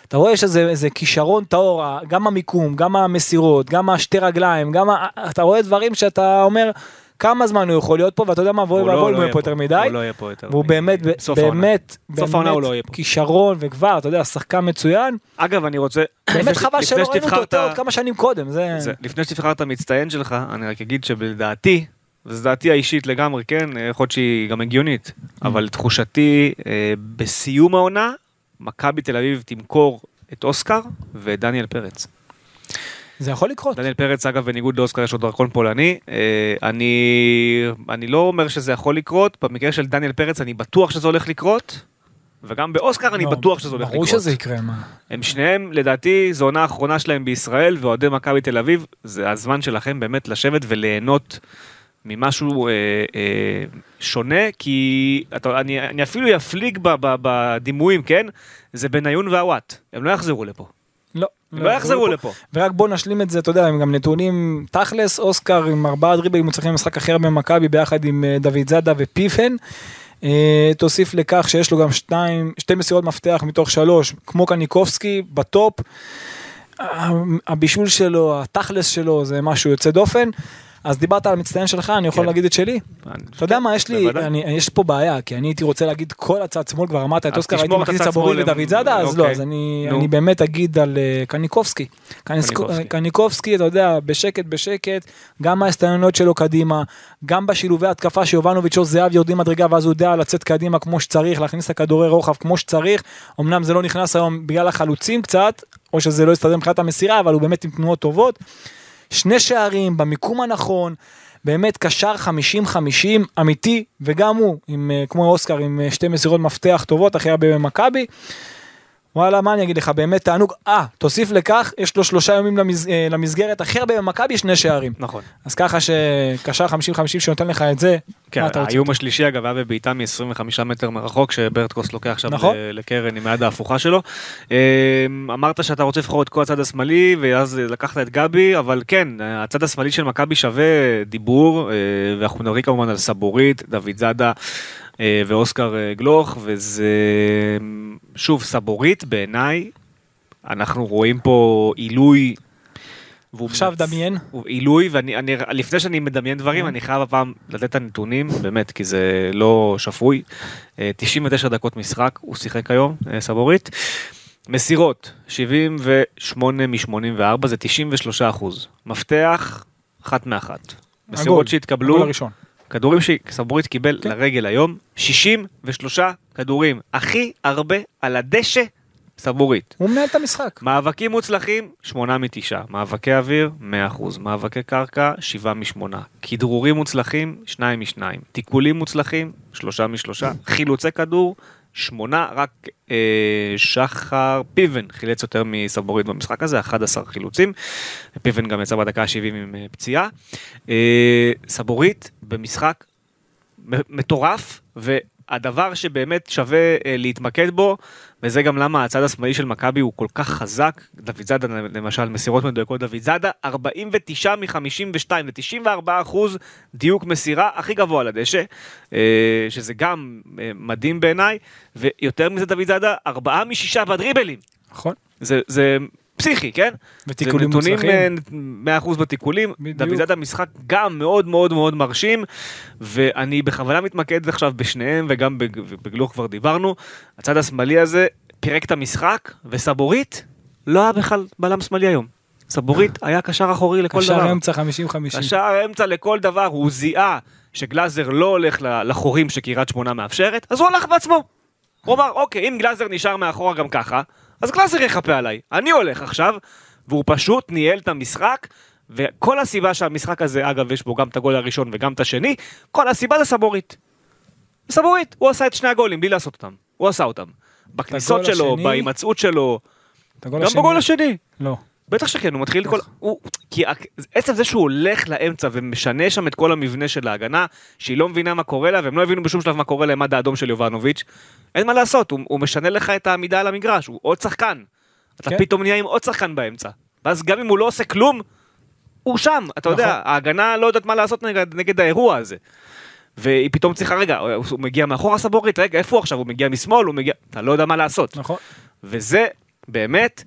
אתה רואה יש איזה, כישרון טהור, גם המיקום, גם המסירות, גם השתי רגליים, גם ה... אתה רואה דברים שאתה אומר, כמה זמן הוא יכול להיות פה, ואתה יודע מה, לא- ואבוי אם לא הוא יהיה פה. יותר מדי. הוא לא יהיה פה יותר והוא מדי. באמת, העונה. באמת, לא יהיה באמת פה. כישרון וכבר, אתה יודע, שחקן מצוין. אגב, אני רוצה... באמת חבל שלא ראינו אותו יותר עוד כמה שנים קודם, זה... לפני שתבחר את המצטיין שלך, אני רק אגיד שבדעתי, וזו דעתי האישית לגמרי, כן, יכול להיות שהיא גם הגיונית, אבל תחושתי, אה, בסיום העונה, מכבי תל אביב תמכור את אוסקר ואת דניאל פרץ. זה יכול לקרות. דניאל פרץ, אגב, בניגוד לאוסקר יש לו דרכון פולני. אה, אני, אני לא אומר שזה יכול לקרות, במקרה של דניאל פרץ אני בטוח שזה הולך לקרות, וגם באוסקר אני לא, בטוח שזה הולך ברור לקרות. שזה יקרה, מה. הם שניהם, לדעתי, זו עונה האחרונה שלהם בישראל, ואוהדי מכבי תל אביב, זה הזמן שלכם באמת לשבת וליהנות ממשהו אה, אה, שונה, כי אתה, אני, אני אפילו אפליג ב- ב- בדימויים, כן? זה בניון והוואט, הם לא יחזרו לפה. לא. הם לא יחזרו לפה. ורק בוא נשלים את זה, אתה יודע, עם גם נתונים תכלס, אוסקר עם ארבעה דריבלים מוצלחים במשחק אחר במכבי ביחד עם אה, דוד זאדה ופיפן. אה, תוסיף לכך שיש לו גם שתיים, שתי מסירות מפתח מתוך שלוש, כמו קניקובסקי, בטופ. ה- הבישול שלו, התכלס שלו, זה משהו יוצא דופן. אז דיברת על המצטיין שלך, אני יכול כן. להגיד את שלי? אתה יודע מה, יש לי, יש פה בעיה, כי אני הייתי רוצה להגיד כל הצד שמאל, כבר אמרת את אוסקר, הייתי מכניס שמאל, ודוד זאדה, אז לא, אוקיי. אז אני, באמת אגיד על אה, קניקובסקי. קניקובסקי. קניקובסקי, אתה יודע, בשקט בשקט, גם ההסתננות שלו קדימה, גם בשילובי התקפה שיובנוביץ' או זהב יורדים מדרגה, ואז הוא יודע לצאת קדימה כמו שצריך, להכניס את הכדורי רוחב כמו שצריך. אמנם זה לא נכנס היום בגלל החלוצים קצת, או שזה לא הסתדר מבחינת המסירה, אבל הוא באמת עם תנועות טובות. שני שערים במיקום הנכון, באמת קשר 50-50 אמיתי, וגם הוא, עם, אה, כמו אוסקר, עם אה, שתי מסירות מפתח טובות, הכי הרבה במכבי. וואלה, מה אני אגיד לך, באמת תענוג. אה, תוסיף לכך, יש לו שלושה ימים למס, אה, למסגרת, הכי הרבה במכבי, שני שערים. נכון. אז ככה שקשר 50-50 שנותן לך את זה, כן, מה אתה רוצה? האיום השלישי אגב היה בבעיטה מ-25 מטר מרחוק שברטקוס לוקח שם נכון. לקרן עם היד ההפוכה שלו. אמ, אמרת שאתה רוצה לבחור את כל הצד השמאלי ואז לקחת את גבי אבל כן הצד השמאלי של מכבי שווה דיבור אה, ואנחנו מדברים כמובן על סבורית דוד זאדה ואוסקר אה, גלוך וזה שוב סבורית בעיניי אנחנו רואים פה עילוי. עכשיו מנצ- דמיין. הוא עילוי ואני אני, לפני שאני מדמיין דברים. אני חייב הפעם לתת את הנתונים באמת כי זה לא שפוי. אה, 99 דקות משחק הוא שיחק היום אה, סבורית. מסירות 78 מ-84 זה 93 אחוז. מפתח אחת מאחת. מסירות שהתקבלו. כדורים שסבורית קיבל כן. לרגל היום 63 כדורים הכי הרבה על הדשא סבורית. הוא מנהל את המשחק. מאבקים מוצלחים, 8 מתשעה. מאבקי אוויר, 100%. מאבקי קרקע, 7 משמונה. כדרורים מוצלחים, 2 משניים. תיקולים מוצלחים, 3 משלושה. חילוצי כדור, 8. רק אה, שחר פיבן חילץ יותר מסבורית במשחק הזה, 11 חילוצים. פיבן גם יצא בדקה ה-70 עם אה, פציעה. אה, סבורית במשחק מטורף, והדבר שבאמת שווה אה, להתמקד בו, וזה גם למה הצד השמאלי של מכבי הוא כל כך חזק, דוד זאדה למשל, מסירות מדויקות. דוד זאדה, 49 מ-52 ל-94 אחוז דיוק מסירה הכי גבוה לדשא, אה, שזה גם אה, מדהים בעיניי, ויותר מזה דוד זאדה, 4 מ-6 בדריבלים, נכון. זה, זה פסיכי, כן? ותיקולים זה נתונים מוצלחים. אה, 100% בתיקולים, בדיוק. דוד זאדה משחק גם מאוד מאוד מאוד מרשים, ואני בכוונה מתמקד עכשיו בשניהם, וגם בג- בגלוך כבר דיברנו, הצד השמאלי הזה פירק את המשחק, וסבורית לא היה בכלל בלם שמאלי היום. סבורית היה קשר אחורי לכל קשר דבר. אמצע 50-50. קשר אמצע לכל דבר, הוא זיהה שגלאזר לא הולך לחורים שקריית שמונה מאפשרת, אז הוא הלך בעצמו. הוא אמר, אוקיי, אם גלאזר נשאר מאחורה גם ככה, אז גלאזר יחפה עליי. אני הולך עכשיו, והוא פשוט ניהל את המשחק, וכל הסיבה שהמשחק הזה, אגב, יש בו גם את הגול הראשון וגם את השני, כל הסיבה זה סבורית. סבורית, הוא עשה את שני הגולים בלי לעשות אותם. הוא עשה אותם. בכניסות שלו, השני- בהימצאות שלו, גם השני- בגול השני. לא. בטח שכן, הוא מתחיל את כל... הוא... כי עצם זה שהוא הולך לאמצע ומשנה שם את כל המבנה של ההגנה, שהיא לא מבינה מה קורה לה, והם לא הבינו בשום שלב מה קורה לעמד האדום של יובנוביץ', אין מה לעשות, הוא, הוא משנה לך את העמידה על המגרש, הוא עוד שחקן. אתה כן. פתאום נהיה עם עוד שחקן באמצע. ואז גם אם הוא לא עושה כלום, הוא שם, אתה יודע, נכון. ההגנה לא יודעת מה לעשות נגד, נגד האירוע הזה. והיא פתאום צריכה, רגע, הוא הוא מגיע מאחורה סבורית, רגע, איפה הוא עכשיו? הוא מגיע משמאל, הוא מגיע, אתה לא יודע מה לעשות. נכון. וזה, באמת,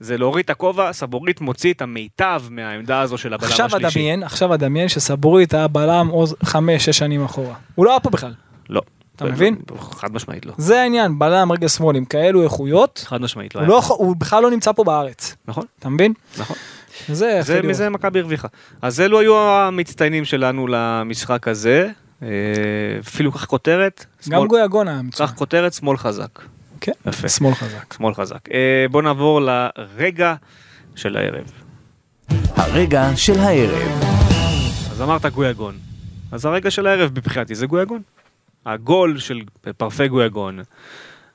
זה להוריד את הכובע, סבורית מוציא את המיטב מהעמדה הזו של הבלם עכשיו השלישי. אדמיין, עכשיו אדמיין שסבורית היה בלם עוד חמש, שש שנים אחורה. הוא לא היה פה בכלל. לא. אתה מבין? חד משמעית לא. זה העניין, בלם רגל שמאל עם כאלו איכויות, חד משמעית לא. הוא. לא, הוא בכלל לא נמצא פה בארץ. נכון, אתה מבין? נכון. זה זה. מזה מכבי הרוויחה. אז אלו היו המצטיינים שלנו למשחק הזה. אה, אפילו קח כותרת. גם גויגון היה מצוין. קח כותרת, שמאל חזק. כן, יפה. שמאל חזק. שמאל חזק. אה, בוא נעבור לרגע של הערב. הרגע של הערב. אז אמרת גויגון. אז הרגע של הערב מבחינתי זה גויגון. הגול של פרפה גויגון,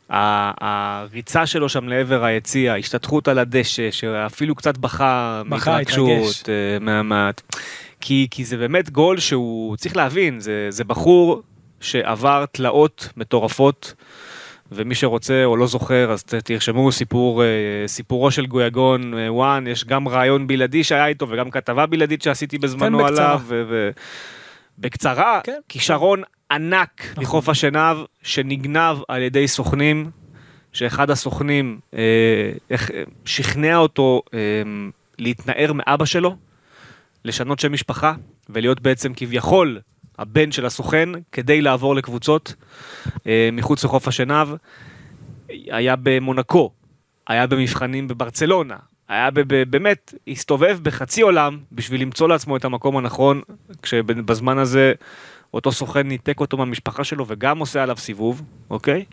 ה- הריצה שלו שם לעבר היציע, ההשתתחות על הדשא, שאפילו קצת בכה מהתרגשות, התרגש. אה, מה- מה- כי, כי זה באמת גול שהוא, צריך להבין, זה, זה בחור שעבר תלאות מטורפות. ומי שרוצה או לא זוכר אז תרשמו סיפור אה, סיפורו של גויגון אה, וואן יש גם רעיון בלעדי שהיה איתו וגם כתבה בלעדית שעשיתי בזמנו בקצרה. עליו. ו- ו- בקצרה כן. כישרון ענק נכון. מחוף השנהב שנגנב על ידי סוכנים שאחד הסוכנים אה, שכנע אותו אה, להתנער מאבא שלו לשנות שם משפחה ולהיות בעצם כביכול הבן של הסוכן כדי לעבור לקבוצות אה, מחוץ לחוף השנהב. היה במונקו, היה במבחנים בברצלונה, היה ב- באמת, הסתובב בחצי עולם בשביל למצוא לעצמו את המקום הנכון, כשבזמן הזה אותו סוכן ניתק אותו מהמשפחה שלו וגם עושה עליו סיבוב, אוקיי?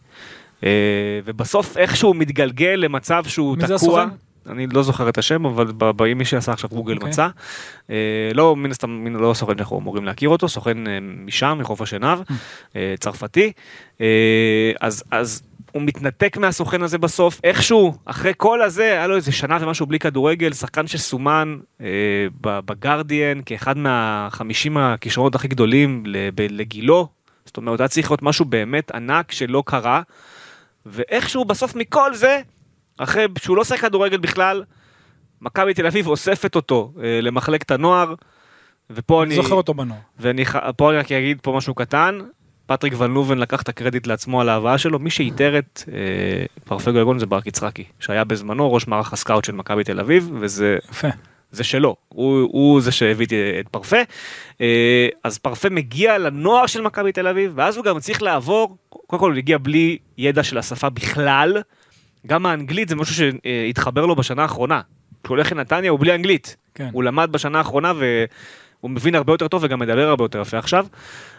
אה, ובסוף איכשהו מתגלגל למצב שהוא מי זה תקוע. הסוכן? אני לא זוכר את השם, אבל ב- ב- אם מי שעשה עכשיו גוגל אוקיי. מצא. אה, לא, מן הסתם, לא סוכן שאנחנו אמורים להכיר אותו, סוכן אה, משם, מחוף השנהב, אה, צרפתי. אז, אז הוא מתנתק מהסוכן הזה בסוף, איכשהו, אחרי כל הזה, היה לו איזה שנה ומשהו בלי כדורגל, שחקן שסומן אה, בגרדיאן כאחד מהחמישים הכישרונות הכי גדולים לגילו. זאת אומרת, היה צריך להיות משהו באמת ענק שלא קרה, ואיכשהו בסוף מכל זה, אחרי שהוא לא שחק כדורגל בכלל, מכבי תל אביב אוספת אותו אה, למחלקת הנוער, ופה אני. זוכר אותו בנוער. ואני ח- פה אני רק אגיד פה משהו קטן, פטריק ון לובן לקח את הקרדיט לעצמו על ההבאה שלו, מי שאיתר את אה, פרפה גיאגון זה ברק יצחקי, שהיה בזמנו ראש מערך הסקאוט של מכבי תל אביב, וזה יפה. זה שלו, הוא, הוא זה שהביא את פרפה. אה, אז פרפה מגיע לנוער של מכבי תל אביב, ואז הוא גם צריך לעבור, קודם כל הוא הגיע בלי ידע של השפה בכלל, גם האנגלית זה משהו שהתחבר לו בשנה האחרונה. כשהוא הולך לנתניה הוא בלי אנגלית. כן. הוא למד בשנה האחרונה והוא מבין הרבה יותר טוב וגם מדבר הרבה יותר יפה עכשיו.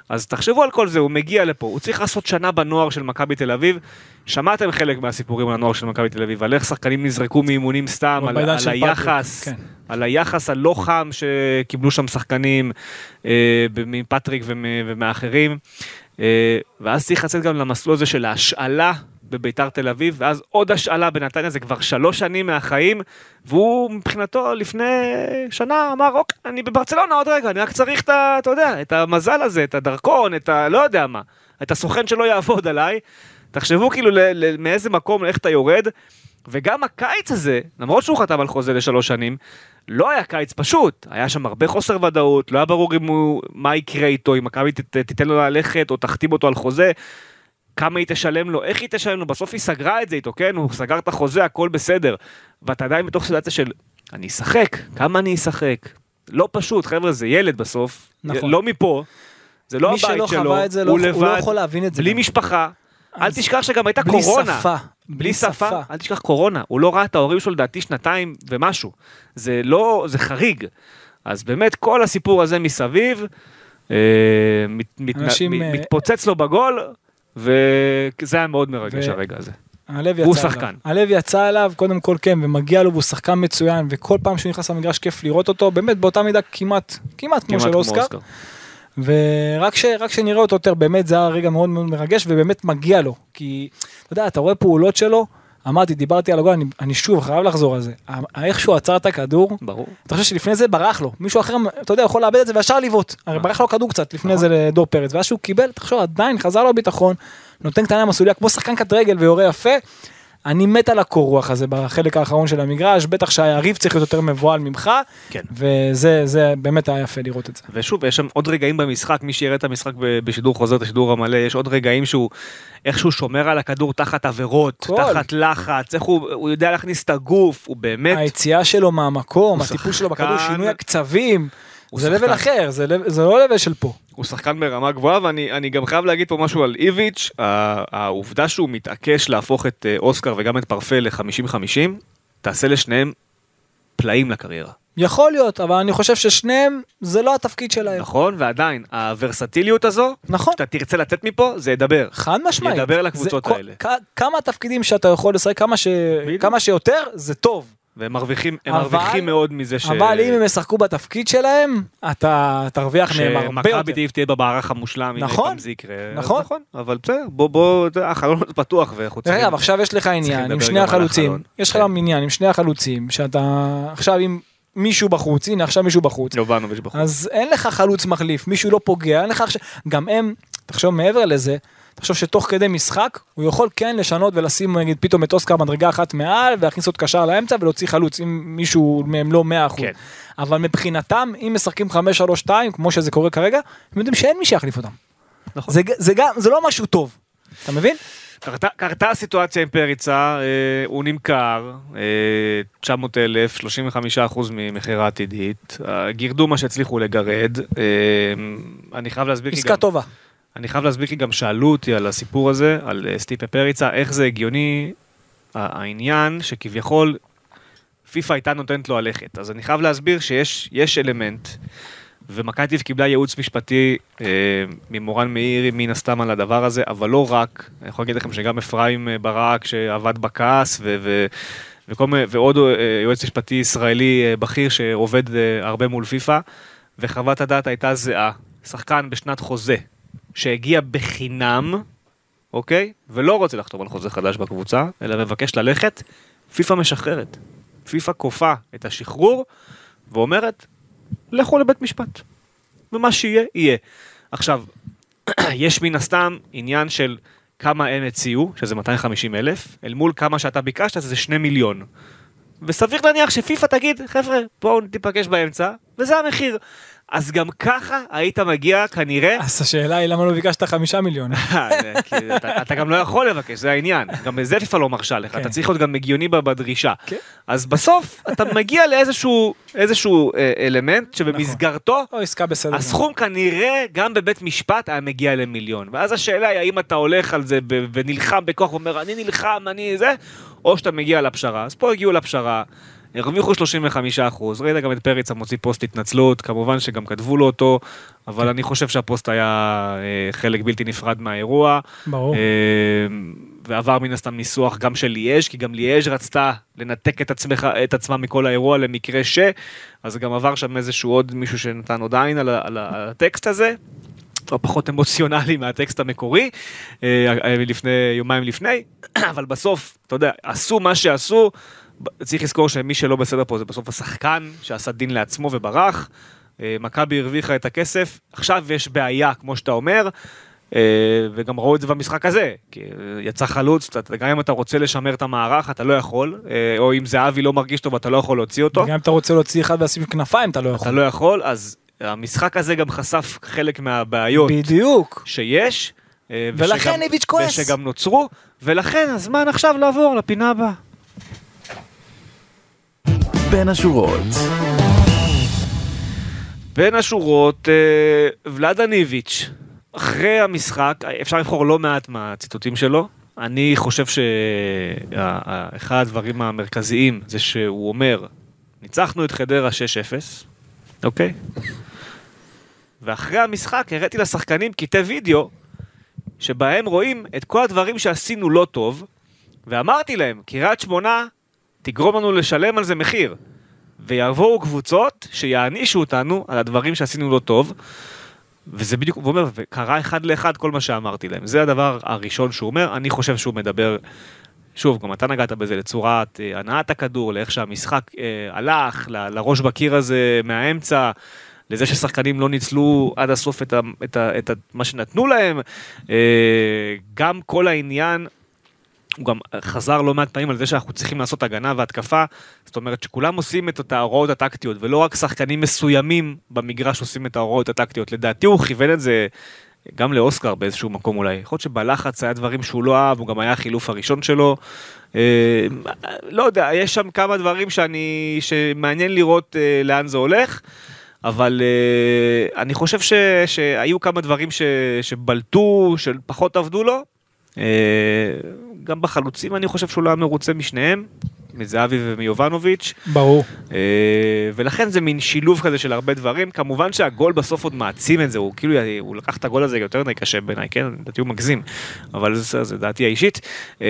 אז תחשבו על כל זה, הוא מגיע לפה, הוא צריך לעשות שנה בנוער של מכבי תל אביב. שמעתם חלק מהסיפורים על הנוער של מכבי תל אביב, על איך שחקנים נזרקו מאימונים סתם, על, על פטריק, היחס, כן. על היחס הלא חם שקיבלו שם שחקנים אה, מפטריק ומ- ומאחרים. אה, ואז צריך לצאת גם למסלול הזה של ההשאלה בביתר תל אביב, ואז עוד השאלה בנתניה, זה כבר שלוש שנים מהחיים, והוא מבחינתו לפני שנה אמר, אוקיי, אני בברצלונה עוד רגע, אני רק צריך את ה... אתה יודע, את המזל הזה, את הדרכון, את ה... לא יודע מה, את הסוכן שלא יעבוד עליי. תחשבו כאילו ל- ל- מאיזה מקום, איך אתה יורד. וגם הקיץ הזה, למרות שהוא חתם על חוזה לשלוש שנים, לא היה קיץ פשוט, היה שם הרבה חוסר ודאות, לא היה ברור אם הוא, מה יקרה איתו, אם מכבי תיתן לו ללכת או תחתים אותו על חוזה, כמה היא תשלם לו, איך היא תשלם לו, בסוף היא סגרה את זה איתו, כן, הוא סגר את החוזה, הכל בסדר, ואתה עדיין בתוך סיטואציה של, אני אשחק, כמה אני אשחק, לא פשוט, חבר'ה, זה ילד בסוף, נכון. לא מפה, זה לא מי הבית שלא שלו, חווה את זה, לא- הוא הוא לא לבד, יכול להבין את זה בלי גם. משפחה, אל תשכח שגם הייתה בלי קורונה. שפה. בלי שפה, אל תשכח קורונה, הוא לא ראה את ההורים שלו לדעתי שנתיים ומשהו. זה לא, זה חריג. אז באמת כל הסיפור הזה מסביב, אה, מת, מת, אנשים, מת, אה, מתפוצץ לו בגול, וזה היה מאוד מרגש ו- הרגע הזה. הלב יצא שחקן. עליו. הלב יצא עליו, קודם כל כן, ומגיע לו, והוא שחקן מצוין, וכל פעם שהוא נכנס למגרש כיף לראות אותו, באמת באותה מידה כמעט, כמעט כמו של אוסקר. ורק ש, שנראה אותו יותר, באמת זה היה רגע מאוד מאוד מרגש, ובאמת מגיע לו. כי, אתה יודע, אתה רואה פעולות שלו, אמרתי, דיברתי על הגול, אני, אני שוב חייב לחזור על זה. שהוא עצר את הכדור, ברור. אתה חושב שלפני זה ברח לו, מישהו אחר, אתה יודע, יכול לאבד את זה וישר לבעוט. הרי ברח לו כדור קצת לפני זה לדור פרץ, ואז שהוא קיבל, תחשוב, עדיין חזר לו ביטחון, נותן קטנה מסוליה כמו שחקן קט רגל ויורה יפה. אני מת על הקור רוח הזה בחלק האחרון של המגרש, בטח שהיריב צריך להיות יותר מבוהל ממך, כן. וזה זה באמת היה יפה לראות את זה. ושוב, יש שם עוד רגעים במשחק, מי שיראה את המשחק בשידור חוזר, את השידור המלא, יש עוד רגעים שהוא איכשהו שומר על הכדור תחת עבירות, כל. תחת לחץ, איך הוא, הוא יודע להכניס את הגוף, הוא באמת, היציאה שלו מהמקום, הטיפול שלו בכדור, שינוי הקצבים, זה שחקן. לבל אחר, זה לב- זה לא לבל של פה. הוא שחקן ברמה גבוהה, ואני אני גם חייב להגיד פה משהו על איביץ', העובדה שהוא מתעקש להפוך את אה, אוסקר וגם את פרפה ל-50-50, תעשה לשניהם פלאים לקריירה. יכול להיות, אבל אני חושב ששניהם, זה לא התפקיד שלהם. נכון? ועדיין, הוורסטיליות הזו, נכון. שאתה תרצה לצאת מפה, זה ידבר. חד משמעית. ידבר לקבוצות זה- האלה. כ- כמה תפקידים שאתה יכול לשחק, כמה ש-. כמה שיותר, זה טוב. והם מרוויחים, הם אבל- מרוויחים מאוד מזה ש... אבל אם הם ישחקו בתפקיד שלהם, אתה תרוויח מהם הרבה יותר. שמכבי תל תהיה במערך המושלם, אם נכון. פעם זה יקרה. נכון. נכון, אבל בסדר, בוא, בוא, החלון פתוח ואנחנו צריכים... אגב, עכשיו יש לך עניין עם שני החלוצים. יש לך כן. גם עניין עם שני החלוצים, שאתה עכשיו עם מישהו בחוץ, הנה עכשיו מישהו בחוץ, יובנוביץ' בחוץ. אז אין לך חלוץ מחליף, מישהו לא פוגע, אין לך עכשיו, גם הם, תחשוב מעבר לזה, תחשוב שתוך כדי משחק, הוא יכול כן לשנות ולשים נגיד פתאום את אוסקר מדרגה אחת מעל, ולהכניס עוד קשר לאמצע ולהוציא חלוץ, אם מישהו מהם לא 100%. כן. אבל מבחינתם, אם משחקים 5-3-2, כמו שזה קורה כרגע, הם יודעים שאין מי שיחליף אותם. נכון. זה, זה גם, זה לא משהו טוב, אתה מבין? קרתה, קרתה הסיטואציה עם פריצה, אה, הוא נמכר, אה, 900 אלף, 35 אחוז ממכירה עתידית, אה, גירדו מה שהצליחו לגרד, אה, אני חייב להסביר עסקה גם, טובה. אני חייב להסביר כי גם שאלו אותי על הסיפור הזה, על אה, סטיפה פריצה, איך זה הגיוני, העניין שכביכול פיפ"א הייתה נותנת לו ללכת, אז אני חייב להסביר שיש יש אלמנט. אביב קיבלה ייעוץ משפטי אה, ממורן מאירי מן הסתם על הדבר הזה, אבל לא רק, אני יכול להגיד לכם שגם אפרים אה, ברק שעבד בכעס ו- ו- וכל ועוד אה, יועץ משפטי ישראלי בכיר שעובד הרבה מול פיפ"א, וחוות הדעת הייתה זהה, שחקן בשנת חוזה שהגיע בחינם, אוקיי? ולא רוצה לחתום על חוזה חדש בקבוצה, אלא מבקש ללכת, פיפ"א משחררת. פיפ"א כופה את השחרור ואומרת, לכו לבית משפט. ומה שיהיה, יהיה. עכשיו, יש מן הסתם עניין של כמה הם הציעו, שזה 250 אלף, אל מול כמה שאתה ביקשת, זה 2 מיליון. וסביר להניח שפיפ"א תגיד, חבר'ה, בואו ניפגש באמצע, וזה המחיר. אז גם ככה היית מגיע כנראה... אז השאלה היא למה לא ביקשת חמישה מיליון. כי אתה, אתה גם לא יכול לבקש, זה העניין. גם בזה פיפ"א לא מרשה לך, כן. אתה צריך להיות גם הגיוני בדרישה. כן. אז בסוף אתה מגיע לאיזשהו איזשהו, אה, אלמנט שבמסגרתו עסקה בסדר. הסכום כנראה גם בבית משפט היה מגיע למיליון. ואז השאלה היא האם אתה הולך על זה ונלחם בכוח ואומר אני נלחם, אני זה, או שאתה מגיע לפשרה. אז פה הגיעו לפשרה. הרוויחו 35 אחוז, ראית גם את פריצה מוציא פוסט התנצלות, כמובן שגם כתבו לו אותו, אבל אני חושב שהפוסט היה אה, חלק בלתי נפרד מהאירוע. ברור. אה, ועבר מן הסתם ניסוח גם של ליאז', כי גם ליאז' רצתה לנתק את, עצמך, את עצמה מכל האירוע למקרה ש, אז גם עבר שם איזשהו עוד מישהו שנתן עוד עין על, על, על הטקסט הזה. לא פחות אמוציונלי מהטקסט המקורי, אה, לפני, יומיים לפני, אבל בסוף, אתה יודע, עשו מה שעשו, צריך לזכור שמי שלא בסדר פה זה בסוף השחקן שעשה דין לעצמו וברח. אה, מכבי הרוויחה את הכסף, עכשיו יש בעיה, כמו שאתה אומר, אה, וגם ראו את זה במשחק הזה, כי אה, יצא חלוץ, אתה- גם אם אתה רוצה לשמר את המערך, אתה לא יכול, או אם זהבי לא מרגיש טוב, אתה לא יכול להוציא אותו. וגם אם אתה רוצה להוציא אחד ולשים כנפיים, אתה לא אתה יכול. לא יכול, אז המשחק הזה גם חשף חלק מהבעיות בדיוק. שיש. ולכן איביץ' כועס. ושגם נוצרו, ולכן הזמן עכשיו לעבור לפינה הבאה. בין השורות. בין השורות, אה, ולאדה ניביץ', אחרי המשחק, אפשר לבחור לא מעט מהציטוטים שלו. אני חושב שאחד הדברים המרכזיים זה שהוא אומר, ניצחנו את חדרה 6-0, אוקיי? ואחרי המשחק הראיתי לשחקנים קטעי וידאו שבהם רואים את כל הדברים שעשינו לא טוב, ואמרתי להם, קריית שמונה תגרום לנו לשלם על זה מחיר. ויבואו קבוצות שיענישו אותנו על הדברים שעשינו לא טוב. וזה בדיוק, הוא אומר, וקרה אחד לאחד כל מה שאמרתי להם. זה הדבר הראשון שהוא אומר, אני חושב שהוא מדבר, שוב, גם אתה נגעת בזה, לצורת אה, הנעת הכדור, לאיך שהמשחק אה, הלך, ל, לראש בקיר הזה מהאמצע, לזה ששחקנים לא ניצלו עד הסוף את, ה, את, ה, את ה, מה שנתנו להם. אה, גם כל העניין הוא גם חזר לא מעט פעמים על זה שאנחנו צריכים לעשות הגנה והתקפה, זאת אומרת שכולם עושים את ההוראות הטקטיות, ולא רק שחקנים מסוימים במגרש עושים את ההוראות הטקטיות. לדעתי הוא כיוון את זה גם לאוסקר באיזשהו מקום אולי. יכול להיות שבלחץ היה דברים שהוא לא אהב, הוא גם היה החילוף הראשון שלו. אה, לא יודע, יש שם כמה דברים שאני, שמעניין לראות אה, לאן זה הולך. אבל אני חושב ש, שהיו כמה דברים ש, שבלטו, שפחות עבדו לו. Uh, גם בחלוצים אני חושב שהוא לא היה מרוצה משניהם, מזהבי ומיובנוביץ'. ברור. Uh, ולכן זה מין שילוב כזה של הרבה דברים. כמובן שהגול בסוף עוד מעצים את זה, הוא כאילו, הוא לקח את הגול הזה יותר קשה בעיניי, כן? לדעתי הוא מגזים, אבל זה, זה דעתי האישית. Uh,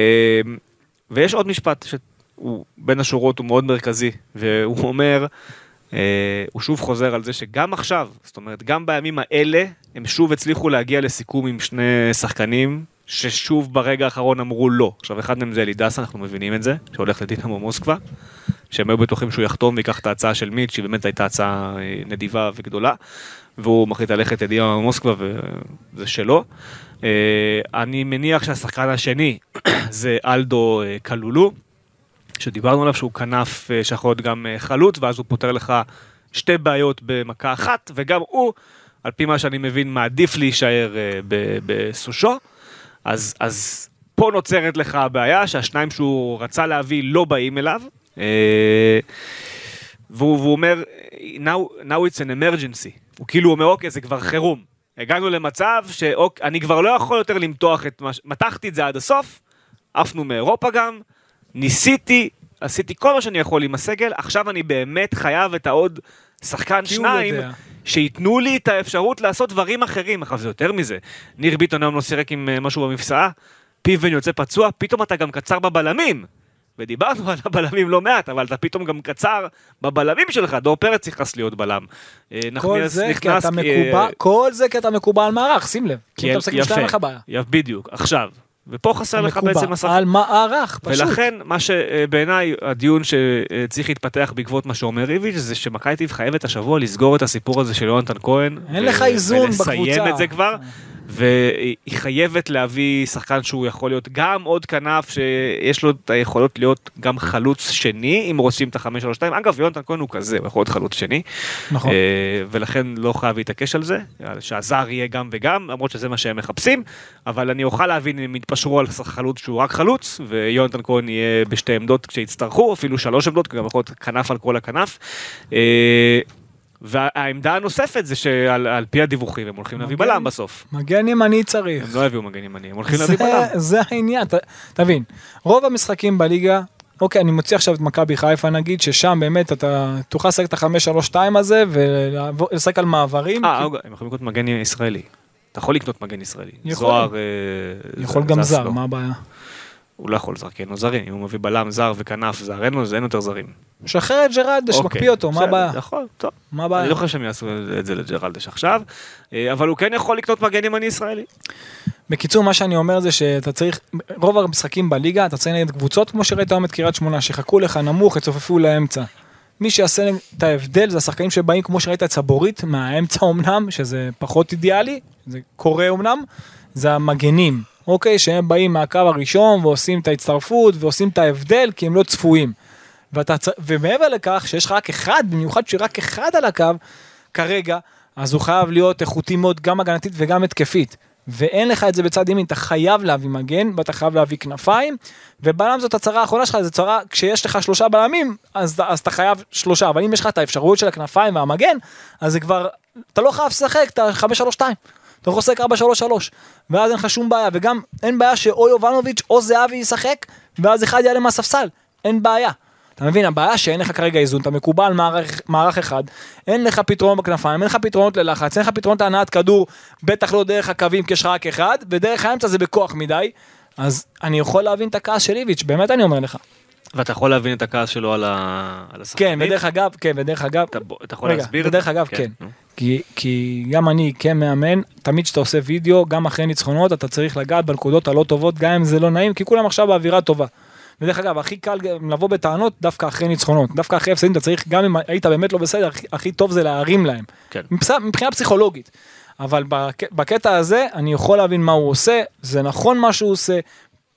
ויש עוד משפט שהוא בין השורות הוא מאוד מרכזי, והוא אומר, Uh, הוא שוב חוזר על זה שגם עכשיו, זאת אומרת, גם בימים האלה, הם שוב הצליחו להגיע לסיכום עם שני שחקנים, ששוב ברגע האחרון אמרו לא. עכשיו, אחד מהם זה אלידסה, אנחנו מבינים את זה, שהולך לדינמו מוסקבה, שהם היו בטוחים שהוא יחתום ויקח את ההצעה של מיץ', שהיא באמת הייתה הצעה אה, נדיבה וגדולה, והוא מחליט ללכת לדינמו מוסקבה וזה שלו. Uh, אני מניח שהשחקן השני זה אלדו קלולו. שדיברנו עליו שהוא כנף שיכול להיות גם חלוץ, ואז הוא פותר לך שתי בעיות במכה אחת, וגם הוא, על פי מה שאני מבין, מעדיף להישאר בסושו. אז, אז פה נוצרת לך הבעיה שהשניים שהוא רצה להביא לא באים אליו. והוא, והוא אומר, now, now it's an emergency. הוא כאילו אומר, אוקיי, זה כבר חירום. הגענו למצב שאני כבר לא יכול יותר למתוח את מה ש... מתחתי את זה עד הסוף, עפנו מאירופה גם, ניסיתי, עשיתי כל מה שאני יכול עם הסגל, עכשיו אני באמת חייב את העוד שחקן שניים, שייתנו לי את האפשרות לעשות דברים אחרים. עכשיו זה יותר מזה, ניר ביטון היום לא שיחק עם משהו במפסעה, פיבן יוצא פצוע, פתאום אתה גם קצר בבלמים. ודיברנו על הבלמים לא מעט, אבל אתה פתאום גם קצר בבלמים שלך, דור פרץ נכנס להיות בלם. כל זה כי אתה מקובל, כל זה כי אתה מקובל מערך, שים לב. כי אתה משחק עם שתיים לך בעיה. בדיוק, עכשיו, ופה חסר לך בעצם השחקן. על מערך, פשוט. ולכן, מה שבעיניי הדיון שצריך להתפתח בעקבות מה שאומר איביץ', זה שמכבי תל חייבת השבוע לסגור את הסיפור הזה של יונתן כהן. אין לך איזון בקבוצה. ולסיים את זה כבר. והיא חייבת להביא שחקן שהוא יכול להיות גם עוד כנף שיש לו את היכולות להיות גם חלוץ שני אם רוצים את החמש שלוש שתיים. אגב יונתן כהן הוא כזה הוא יכול להיות חלוץ שני. נכון. ולכן לא חייב להתעקש על זה שהזר יהיה גם וגם למרות שזה מה שהם מחפשים. אבל אני אוכל להבין אם יתפשרו על חלוץ שהוא רק חלוץ ויונתן כהן יהיה בשתי עמדות כשיצטרכו אפילו שלוש עמדות גם יכול להיות כנף על כל הכנף. והעמדה הנוספת זה שעל על פי הדיווחים הם הולכים להביא בלם בסוף. מגן ימני צריך. הם לא יביאו מגן ימני, הם הולכים להביא בלם. זה העניין, תבין, רוב המשחקים בליגה, אוקיי, אני מוציא עכשיו את מכבי חיפה נגיד, ששם באמת אתה תוכל לשחק את החמש שלוש שתיים הזה ולשחק על מעברים. אה, כי... הם יכולים לקנות מגן ישראלי. אתה יכול לקנות מגן ישראלי. יכול. זוהר... יכול גם זר, מה הבעיה? הוא לא יכול לזרק, כי אין לו זרים, אם הוא מביא בלם זר וכנף זר, אין לו, אין יותר זרים. שחרר את ג'רלדש, אוקיי, מקפיא אותו, מה הבעיה? יכול, טוב. מה הבעיה? אני לא חושב שהם יעשו את זה לג'רלדש עכשיו, אבל הוא כן יכול לקנות מגן ימני ישראלי. בקיצור, מה שאני אומר זה שאתה צריך, רוב המשחקים בליגה, אתה צריך נגד קבוצות, כמו שראית היום את קריית שמונה, שחכו לך נמוך, יצופפו לאמצע. מי שיעשה את ההבדל זה השחקנים שבאים, כמו שראית את סבורית, מהאמצע אמנם, שזה פחות אידיאלי, זה קורה אמנם, זה המגנים. אוקיי? שהם באים מהקו הראשון ועושים את ההצטרפות ועושים את ההבדל כי הם לא צפויים. ואתה, ומעבר לכך שיש לך רק אחד, במיוחד שרק אחד על הקו כרגע, אז הוא חייב להיות איכותי מאוד גם הגנתית וגם התקפית. ואין לך את זה בצד ימין, אתה חייב להביא מגן ואתה חייב להביא כנפיים, ובלם זאת הצהרה האחרונה שלך, זו צרה, כשיש לך שלושה בלמים, אז, אז אתה חייב שלושה, אבל אם יש לך את האפשרות של הכנפיים והמגן, אז זה כבר, אתה לא חייב לשחק, אתה חמש שלוש שתיים. אתה יכול לשחק 4-3-3, ואז אין לך שום בעיה, וגם אין בעיה שאו יובנוביץ' או זהבי ישחק, ואז אחד יעלה מהספסל, אין בעיה. אתה מבין, הבעיה שאין לך כרגע איזון, אתה מקובל מערך, מערך אחד, אין לך פתרון בכנפיים, אין לך פתרונות ללחץ, אין לך פתרונות להנעת כדור, בטח לא דרך הקווים כי יש רק אחד, ודרך האמצע זה בכוח מדי, אז אני יכול להבין את הכעס של איביץ', באמת אני אומר לך. ואתה יכול להבין את הכעס שלו על, ה... על השחקנים? כן, ודרך אגב, כן, ודרך אגב, אתה, אתה יכול רגע, להסביר? ודרך אגב, כן. כן. כי, כי גם אני כמאמן, תמיד כשאתה עושה וידאו, גם אחרי ניצחונות, אתה צריך לגעת בנקודות הלא טובות, גם אם זה לא נעים, כי כולם עכשיו באווירה טובה. ודרך אגב, הכי קל לבוא בטענות דווקא אחרי ניצחונות. דווקא אחרי הפסדים אתה צריך, גם אם היית באמת לא בסדר, הכי, הכי טוב זה להרים להם. כן. מבחינה פסיכולוגית. אבל בק, בקטע הזה, אני יכול להבין מה הוא עושה, זה נכון מה שהוא עושה,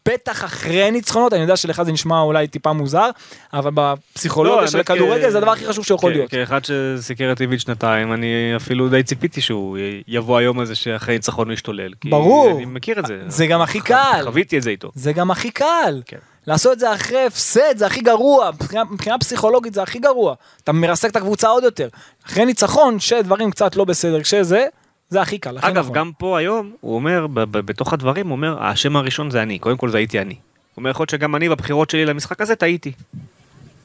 בטח אחרי ניצחונות, אני יודע שלך זה נשמע אולי טיפה מוזר, אבל בפסיכולוגיה לא, של הכדורגל כ- זה הדבר הכי חשוב שיכול כ- להיות. כאחד שסיקר את איביץ' שנתיים, אני אפילו די ציפיתי שהוא יבוא היום הזה שאחרי ניצחון הוא ישתולל. ברור. אני מכיר את זה. זה גם הכי ח- קל. חוויתי את זה איתו. זה גם הכי קל. כן. לעשות את זה אחרי הפסד זה הכי גרוע, מבחינה, מבחינה פסיכולוגית זה הכי גרוע. אתה מרסק את הקבוצה עוד יותר. אחרי ניצחון, שדברים קצת לא בסדר, כשזה, זה הכי קל. הכי אגב, נכון. גם פה היום, הוא אומר, בתוך הדברים, הוא אומר, האשם הראשון זה אני, קודם כל זה הייתי אני. הוא אומר, יכול להיות שגם אני בבחירות שלי למשחק הזה טעיתי.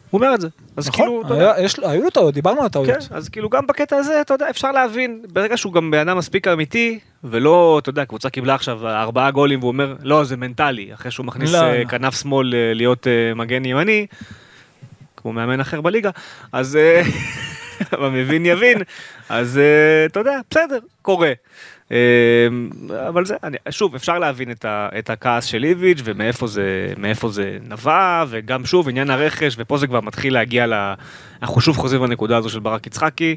הוא אומר את זה. אז נכון, כאילו, אתה היה- יש היו לו טעויות, דיברנו על כן, טעויות. אז כאילו גם בקטע הזה, אתה יודע, אפשר להבין, ברגע שהוא גם בן אדם מספיק אמיתי, ולא, אתה יודע, קבוצה קיבלה עכשיו ארבעה גולים, והוא אומר, לא, זה מנטלי, אחרי שהוא מכניס לא, אה, לא. כנף שמאל אה, להיות אה, מגן ימני, כמו מאמן אחר בליגה, אז המבין יבין, אז אה, אתה יודע, בסדר, קורה. אה, אבל זה, אני, שוב, אפשר להבין את, ה, את הכעס של איביץ' ומאיפה זה, זה נבע, וגם שוב, עניין הרכש, ופה זה כבר מתחיל להגיע ל... אנחנו שוב חוזרים לנקודה הזו של ברק יצחקי,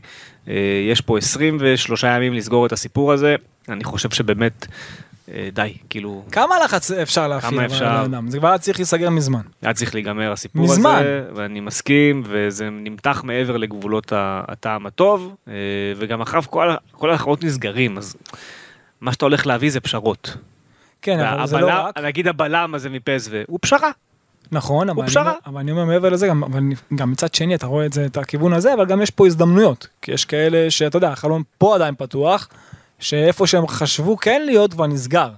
אה, יש פה 23 ימים לסגור את הסיפור הזה, אני חושב שבאמת, די, כאילו, כמה לחץ אפשר להפעיל? כמה אפשר? הבן אדם? זה כבר היה צריך להיסגר מזמן. היה צריך להיגמר הסיפור מזמן. הזה, ואני מסכים, וזה נמתח מעבר לגבולות הטעם הטוב, אה, וגם אחריו כל, כל ההכרעות נסגרים, אז מה שאתה הולך להביא זה פשרות. כן, אבל זה לא רק. נגיד הבלם הזה מפסו, הוא פשרה. נכון, אבל אני, פשרה. אומר, אבל אני אומר מעבר לזה, גם, אבל אני- גם מצד שני אתה רואה את זה, את הכיוון הזה, אבל גם יש פה הזדמנויות. כי יש כאלה שאתה יודע, החלון פה עדיין פתוח, שאיפה שהם חשבו כן להיות כבר נסגר.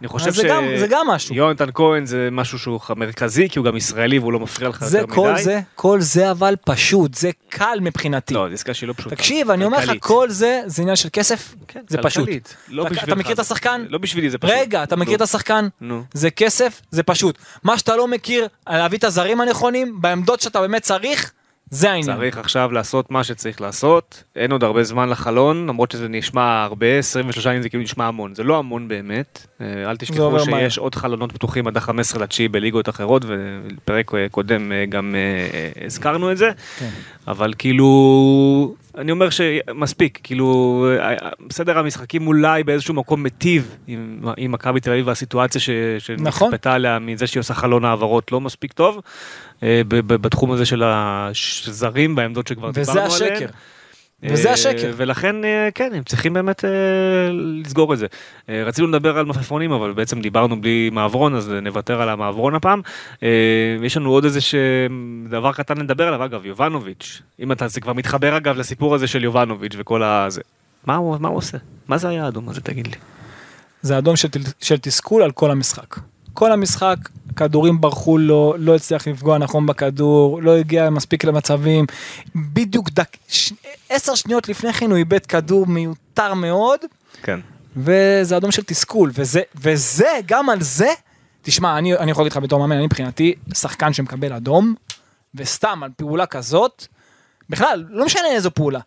אני חושב זה גם- זה גם משהו. יונתן כהן זה משהו שהוא מרכזי, כי הוא גם ישראלי והוא לא מפריע לך זה יותר מדי. כל זה, כל זה אבל פשוט, זה קל מבחינתי. לא, זו עסקה שהיא לא פשוטה. תקשיב, אני אומר לך. כל זה, זה עניין של כסף, כן, זה פשוט. לא אתה-. אתה מכיר את השחקן? לא בשבילי זה פשוט. רגע, אתה מכיר את השחקן? נו. זה כסף, זה פשוט. מה שאתה לא מכיר, להביא את הזרים הנכונים, בעמדות שאתה באמת צריך, זה העניין. צריך עכשיו לעשות מה שצריך לעשות, אין עוד הרבה זמן לחלון, למרות שזה נשמע הרבה, 23 ימים זה כאילו נשמע המון, זה לא המון באמת, אה, אל תשכחו שיש מהר. עוד חלונות פתוחים עד ה-15 לתשיעי בליגות אחרות, ובפרק אה, קודם אה, גם אה, הזכרנו את זה, כן. אבל כאילו, אני אומר שמספיק, כאילו, אה, אה, בסדר המשחקים אולי באיזשהו מקום מיטיב עם עם מכבי תל אביב והסיטואציה ש- נכון. שנכפתה עליה מזה שהיא עושה חלון העברות לא מספיק טוב, אה, בתחום הזה של הזרים בעמדות שכבר וזה דיברנו עליהן. השקר. וזה אה, השקר. ולכן, אה, כן, הם צריכים באמת אה, לסגור את זה. רצינו לדבר על מלפפונים, אבל בעצם דיברנו בלי מעברון, אז נוותר על המעברון הפעם. יש לנו עוד איזה ש- דבר קטן לדבר עליו, אגב, יובנוביץ'. אם אתה, זה כבר מתחבר אגב לסיפור הזה של יובנוביץ' וכל הזה. מה הוא, מה הוא עושה? מה זה היה האדום הזה, תגיד לי? זה אדום של, של תסכול על כל המשחק. כל המשחק, כדורים ברחו לו, לא הצליח לפגוע נכון בכדור, לא הגיע מספיק למצבים. בדיוק דק, ש, עשר שניות לפני כן הוא איבד כדור מיותר מאוד, כן. וזה אדום של תסכול. וזה, וזה, גם על זה, תשמע, אני, אני יכול להגיד לך בתור מאמן, אני מבחינתי, שחקן שמקבל אדום, וסתם על פעולה כזאת, בכלל, לא משנה איזו פעולה.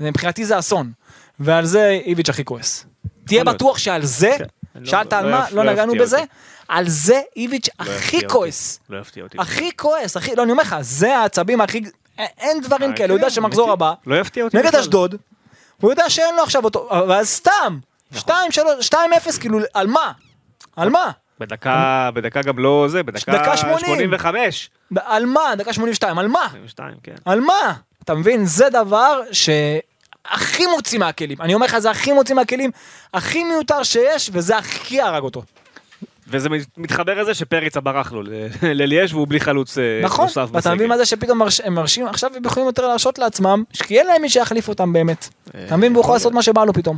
מבחינתי זה אסון. ועל זה איביץ' הכי כועס. תהיה. בטוח שעל זה, כן. לא- שאלת על לא מה, לא לא נגענו בזה. על זה איביץ' הכי. כועס. לא יפתיע אותי. הכי כועס, הכי, לא, אני אומר לך, זה העצבים הכי, אין דברים אה, כאלה, הוא יודע כן, שמחזור. הבא, לא יפתיע אותי נגד. אשדוד, הוא יודע שאין לו עכשיו אותו, אבל סתם, נכון. 2-0, כאילו, על מה? על מה? בדקה, בדקה גם לא זה, בדקה דקה 80. 85. על מה? דקה 82, על מה? 82, כן. על מה? אתה מבין? זה דבר שהכי מוציא מהכלים. אני אומר לך, זה הכי מוציא מהכלים, הכי מיותר שיש, וזה הכי הרג אותו. וזה מתחבר לזה שפריצה ברח לו לליאש והוא בלי חלוץ אה, נכון? נוסף ואתה מבין מה זה שפתאום מרש- הם מרשים, עכשיו הם יכולים יותר להרשות לעצמם, כי אין להם מי שיחליף אותם באמת. אתה מבין? והוא יכול לעשות מה שבא לו פתאום.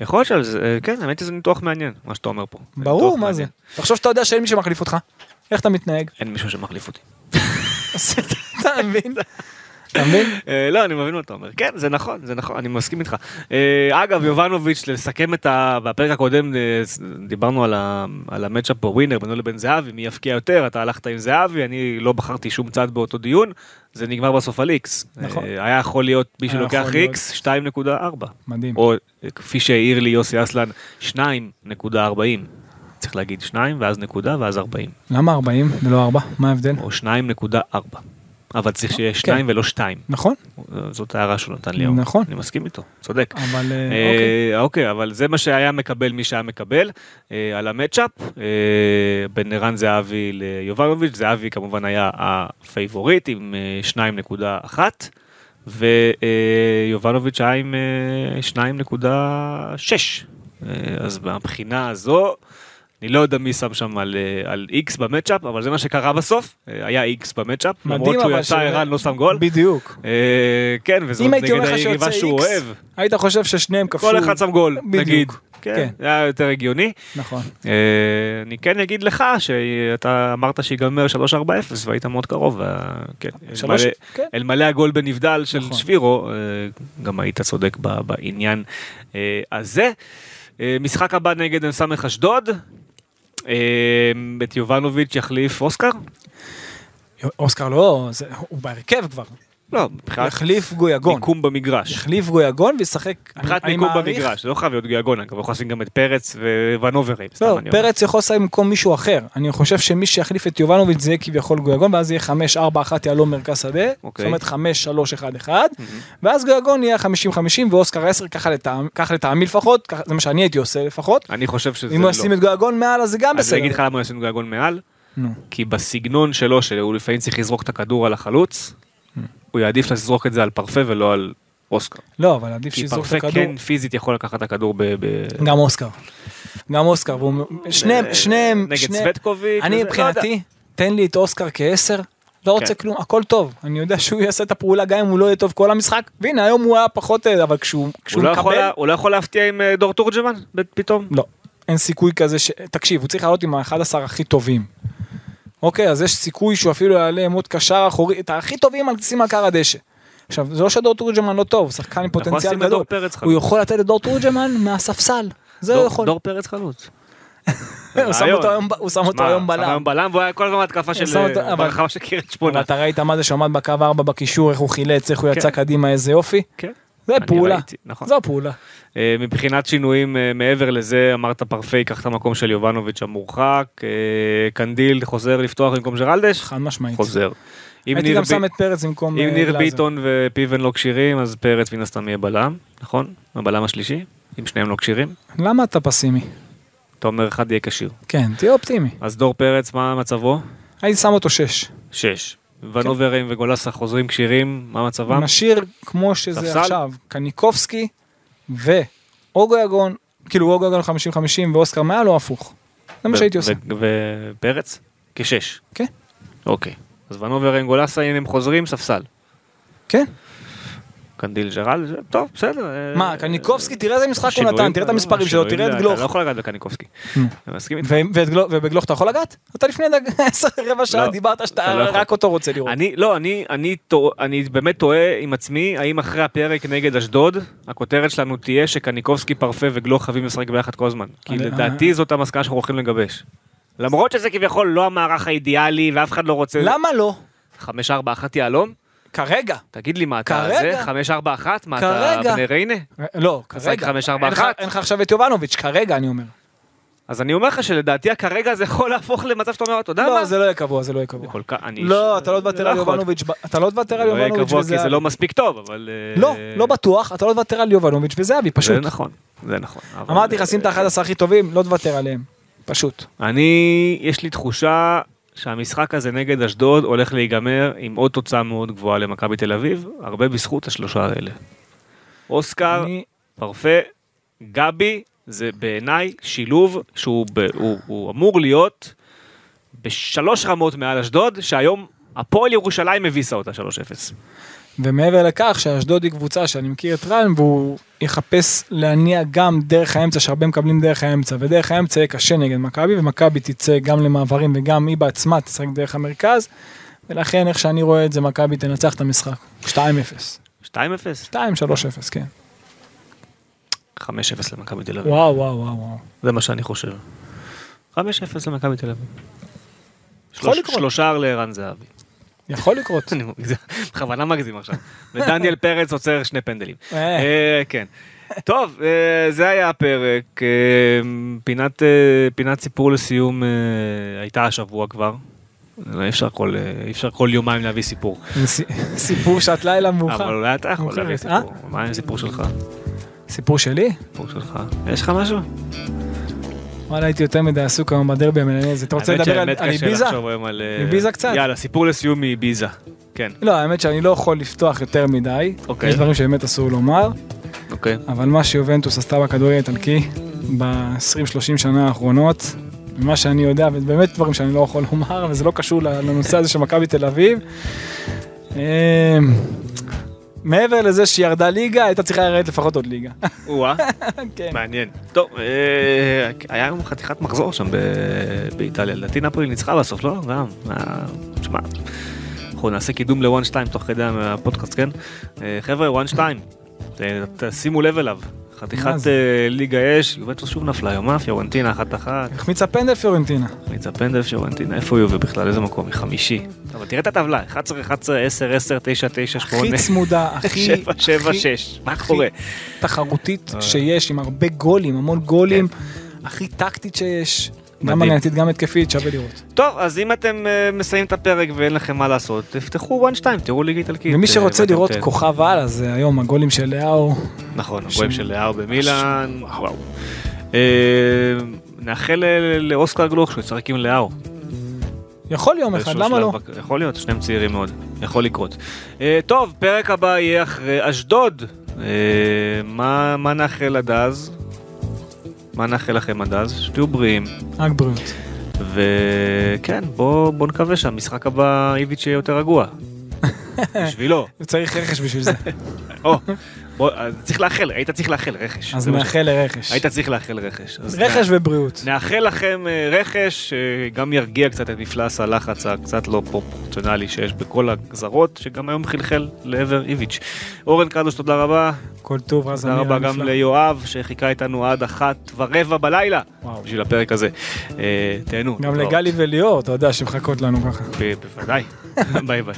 יכול להיות שזה, אה, כן, האמת שזה ניתוח מעניין, מה שאתה אומר פה. ברור, מה זה. תחשוב שאתה יודע שאין מי שמחליף אותך. איך אתה מתנהג? אין מישהו שמחליף אותי. אתה מבין? אתה מבין? לא, אני מבין מה אתה אומר. כן, זה נכון, זה נכון, אני מסכים איתך. אה, אגב, יובנוביץ', לסכם את ה... בפרק הקודם אה, דיברנו על המצ'אפ בווינר בינו לבין זהבי, מי יפקיע יותר, אתה הלכת עם זהבי, אני לא בחרתי שום צד באותו דיון, זה נגמר בסוף על איקס. נכון. אה, היה יכול להיות מי שלוקח. איקס, 2.4. מדהים. או כפי שהעיר לי יוסי אסלן, 2.40. צריך להגיד 2 ואז נקודה ואז 40. למה 40 ולא 4? מה ההבדל? או 2.4. אבל צריך שיהיה שניים ולא שתיים. נכון, זאת הערה שהוא נתן לי היום. נכון. אני מסכים איתו, צודק. אבל אה, אוקיי. אה, אוקיי, אבל זה מה שהיה מקבל מי שהיה מקבל אה, על המצ'אפ בין ערן זהבי ליובנוביץ', זהבי כמובן היה הפייבוריט עם אה, 2.1 ויובנוביץ' היה עם אה, 2.6 אה, אז מהבחינה הזו אני לא יודע מי שם שם על, אה, על איקס ב matchup אבל זה מה שקרה בסוף אה, היה איקס ב matchup למרות שהוא יצא ערן לא שם גול. בדיוק. אה, כן וזאת נגד היריבה שהוא אוהב. היית חושב ששניהם כבשו. כל אחד שם גול, בדיוק. נגיד. כן, כן. זה היה יותר הגיוני. נכון. אה, אני כן אגיד לך שאתה אמרת שיגמר 3-4-0 והיית מאוד קרוב. וה- כן, שלוש- אלמלא- כן. אלמלא הגול בנבדל של נכון. שבירו, אה, גם היית צודק בעניין אה, הזה. משחק הבא נגד ס' אשדוד. אה, את יובנוביץ' יחליף אוסקר? אוסקר לא, זה- הוא בהרכב כבר. לא, מבחינת יחליף גויגון. מיקום במגרש. יחליף גויגון וישחק. מבחינת מיקום מעריך- במגרש, זה לא חייב להיות גויגון, אגב, יכול לשים גם את פרץ וונוברים. לא. פרץ יכול לשים במקום מישהו אחר. אני חושב שמי שיחליף את יובנוביץ' זה יהיה כביכול גויגון, ואז יהיה 5-4-1 יהלום מרכז שדה. אוקיי. זאת אומרת 5-3-1-1. ואז גויגון יהיה 50-50 ואוסקר 10, ככה לטעמי לפחות, זה מה שאני הייתי עושה לפחות. אני חושב שזה אם לא. הוא ישים את גויגון מעל אז זה גם אז אני בסדר. אגיד לך למה הוא ישים גויגון מעל, נו. כי בסגנון שלו, שהוא לפעמים צריך לזרוק את הכדור על החלוץ, הוא יעדיף לזרוק את זה על פרפה ולא על אוסקר. לא, אבל עדיף כי שיזרוק את פרפה הכדור. כן פיזית יכול לקחת את הכדור ב... ב- גם אוסקר. גם אוסקר. והוא- שניהם, שניהם, נגד סווטקוביץ'. אני לא מבחינתי, תן לי את אוסקר כעשר, לא רוצה כן. כלום, הכל טוב. אני יודע שהוא יעשה את הפעולה גם אם הוא לא יהיה טוב כל המשחק. והנה היום הוא היה פחות, אה, אבל כשהוא כשהוא הוא לא מקבל, הוא לא יכול להפתיע עם אה, דור תורג'מן פתאום? לא. אין סיכוי כזה ש... תקשיב, הוא צריך לעלות עם ה-11 הכי טובים. אוקיי, אז יש סיכוי שהוא אפילו יעלה עם עוד קשר אחורי, את הכי טובים על שים קר הדשא. עכשיו, זה לא שדור תורג'מן לא טוב, שחקן עם יכול פוטנציאל גדול. הוא. יכול לתת לדור תורג'מן מהספסל. זה הוא יכול. דור פרץ חלוץ. הוא שם. אותו היום בלם. היום בלם והוא היה כל הזמן התקפה של... אה, ברחבה של קריית שמונה. אתה ראית מה זה שעמד בקו 4 בקישור, איך הוא חילץ, איך הוא יצא כן. קדימה, איזה יופי. כן. זה פעולה. ראיתי, נכון. זו פעולה. אה, מבחינת שינויים אה, מעבר לזה, אמרת פרפה ייקח את המקום של יובנוביץ' המורחק, אה, קנדיל חוזר לפתוח במקום ג'רלדש, חד משמעית. חוזר. הייתי גם שם את פרץ במקום אם ניר גלאזר. ביטון ופיבן לא כשירים, אז פרץ מן הסתם יהיה בלם, נכון? הבלם השלישי, אם שניהם לא כשירים. למה אתה פסימי? אתה אומר אחד יהיה כשיר. כן, תהיה אופטימי. אז דור פרץ, מה מצבו? הייתי שם אותו 6. שש. ונוברים וגולסה חוזרים כשירים, מה מצבם? נשאיר כמו שזה ספסל? עכשיו, קניקובסקי ואוגו יגון, כאילו אוגו יגון 50-50 ואוסקר מעל או הפוך. זה מה שהייתי עושה. ופרץ? כשש. כן. אוקיי. אז ונוברים גולסה, אם הם חוזרים, ספסל. כן. קנדיל ג'רל, טוב, בסדר. אה, מה, קניקובסקי, תראה איזה משחק הוא נתן, תראה את המספרים שלו, תראה את אתה גלוך. לא יכול לגעת בקניקובסקי. ובגלוך אתה יכול לגעת? אתה לפני רבע שעה לא, דיברת שאתה אתה לא. רק אותו רוצה לראות. אני, לא, אני, באמת תוהה עם עצמי, האם אחרי הפרק נגד אשדוד, הכותרת שלנו תהיה שקניקובסקי, פרפה וגלוך חייבים לשחק ביחד כל הזמן. כי לדעתי זאת המסקנה שאנחנו הולכים לגבש. למרות שזה כביכול לא המערך האידיאלי ואף אחד לא רוצה... למה לא? 5-4-1 יהלום? כרגע. תגיד לי מה אתה. זה? 5-4-1? מה אתה. בני ריינה? לא, משחק כרגע. אין לך- עכשיו את יובנוביץ', כרגע אני אומר. אז אני אומר לך שלדעתי הכרגע זה יכול להפוך למצב שאתה אומר, אתה יודע מה? לא, זה לא יהיה קבוע, זה לא יהיה קבוע. כך- אני- לא, אתה לא תוותר על. יובנוביץ', אתה לא תוותר על לא יהיה יובנוביץ' קבוע כי זה וזהבי. לא מספיק טוב, אבל... אה, לא, לא בטוח, אתה לא תוותר על יובנוביץ' וזהבי, זה פשוט. נכון, זה נכון. אמרתי לך, שים את ה-11 הכי טובים, לא תוותר עליהם. פשוט. אני, יש לי תחושה שהמשחק הזה נגד אשדוד הולך להיגמר עם עוד תוצאה מאוד גבוהה למכבי תל אביב, הרבה בזכות השלושה האלה. אוסקר, אני- פרפה, גבי, זה בעיניי שילוב שהוא ב, הוא, הוא אמור להיות בשלוש רמות מעל אשדוד, שהיום הפועל ירושלים הביסה אותה 3-0. ומעבר לכך שאשדוד היא קבוצה שאני מכיר את רן והוא יחפש להניע גם דרך האמצע שהרבה מקבלים דרך האמצע ודרך האמצע יהיה קשה נגד מכבי ומכבי תצא גם למעברים וגם היא בעצמה תשחק דרך המרכז ולכן איך שאני רואה את זה מכבי תנצח את המשחק 2-0 2-0? 2-3-0 כן 5-0 למכבי תל אביב. וואו וואו וואו וואו זה מה שאני חושב. 5-0 למכבי תל אביב. שלושה לארן זהבי. יכול לקרות אני בכוונה מגזים עכשיו. ודניאל פרץ עוצר שני פנדלים. אה. אה, כן. טוב, אה, זה היה הפרק. פינת, פינת סיפור לסיום הייתה השבוע כבר. אי אפשר כל, אי אפשר כל יומיים להביא סיפור. סיפור שעת לילה מאוחר. אבל אולי אתה יכול להביא? סיפור. מה עם הסיפור שלך? סיפור שלי? סיפור שלך. יש לך משהו? וואלה הייתי יותר מדי עסוק היום בדרבי המנהל. אתה רוצה לדבר על איביזה? אה, איביזה קצת? יאללה, סיפור לסיום מאיביזה. כן, לא, האמת שאני לא יכול לפתוח יותר מדי. אוקיי. יש דברים שבאמת אסור לומר, אוקיי. אבל מה שיובנטוס עשתה בכדורגל האיטלקי ב-20-30 שנה האחרונות, ממה שאני יודע, ובאמת דברים שאני לא יכול לומר, וזה לא קשור לנושא הזה של מכבי תל אביב. מעבר לזה שהיא ירדה ליגה, הייתה צריכה לרדת לפחות עוד ליגה. או-אה, כן. מעניין. טוב, אה, היה היום חתיכת מחזור שם באיטליה. לדעתי נפולי ניצחה בסוף, לא? גם. תשמע, אנחנו נעשה קידום ל-1-2 תוך כדי הפודקאסט, כן? אה, חבר'ה, 1-2, ת- תשימו לב אליו. חתיכת מה? אה, ליגה אש, יובנטוס שוב נפלה היום, אה? פיורנטינה אחת אחת. החמיצה פנדל פיורנטינה. מיצה פנדל פיורנטינה, איפה יובה בכלל? איזה מקום? היא חמישי. אבל תראה את הטבלה, 11, 11, 10, 10, 9, 9, 8, הכי צמודה, הכי... 7, 7, הכי 6. מה קורה? תחרותית אה. שיש, עם הרבה גולים, המון גולים, הכי טקטית שיש. גם. הגנתית, גם התקפית, שווה לראות. טוב, אז אם אתם אה, מסיימים את הפרק ואין לכם מה לעשות, תפתחו 1-2, תראו ליגה איטלקית. ומי אה, שרוצה לראות כוכב על, אז אה, היום הגולים של לאהו, נכון, הגולים של לאר במילאן, וואו. נאחל לאוסקר גלוך שהוא ישחק עם לאהו. יכול יום אחד, למה לא? יכול להיות, שניהם צעירים מאוד, יכול לקרות. טוב, פרק הבא יהיה אחרי אשדוד. מה מה נאחל עד אז? מה נאחל לכם עד אז? שתהיו בריאים. רק בריאות. וכן, בוא בוא נקווה שהמשחק הבא איביץ' יהיה יותר רגוע. בשבילו. צריך רכש בשביל זה, או, בוא, אז צריך לאחל, היית צריך לאחל רכש. אז נאחל לרכש. היית צריך לאחל רכש. רכש ובריאות. נאחל לכם אה, רכש שגם ירגיע קצת את מפלס הלחץ הקצת לא פרופורציונלי שיש בכל הגזרות, שגם היום חלחל לעבר איביץ'. אורן קדוש, תודה רבה. כל טוב, רז תודה אמיר רבה גם. ליואב שחיכה איתנו עד אחת ורבע בלילה. בשביל הפרק הזה. אה, תהנו. גם. לגלי וליאור, אתה יודע, שמחכות לנו ככה. בוודאי. ביי ביי.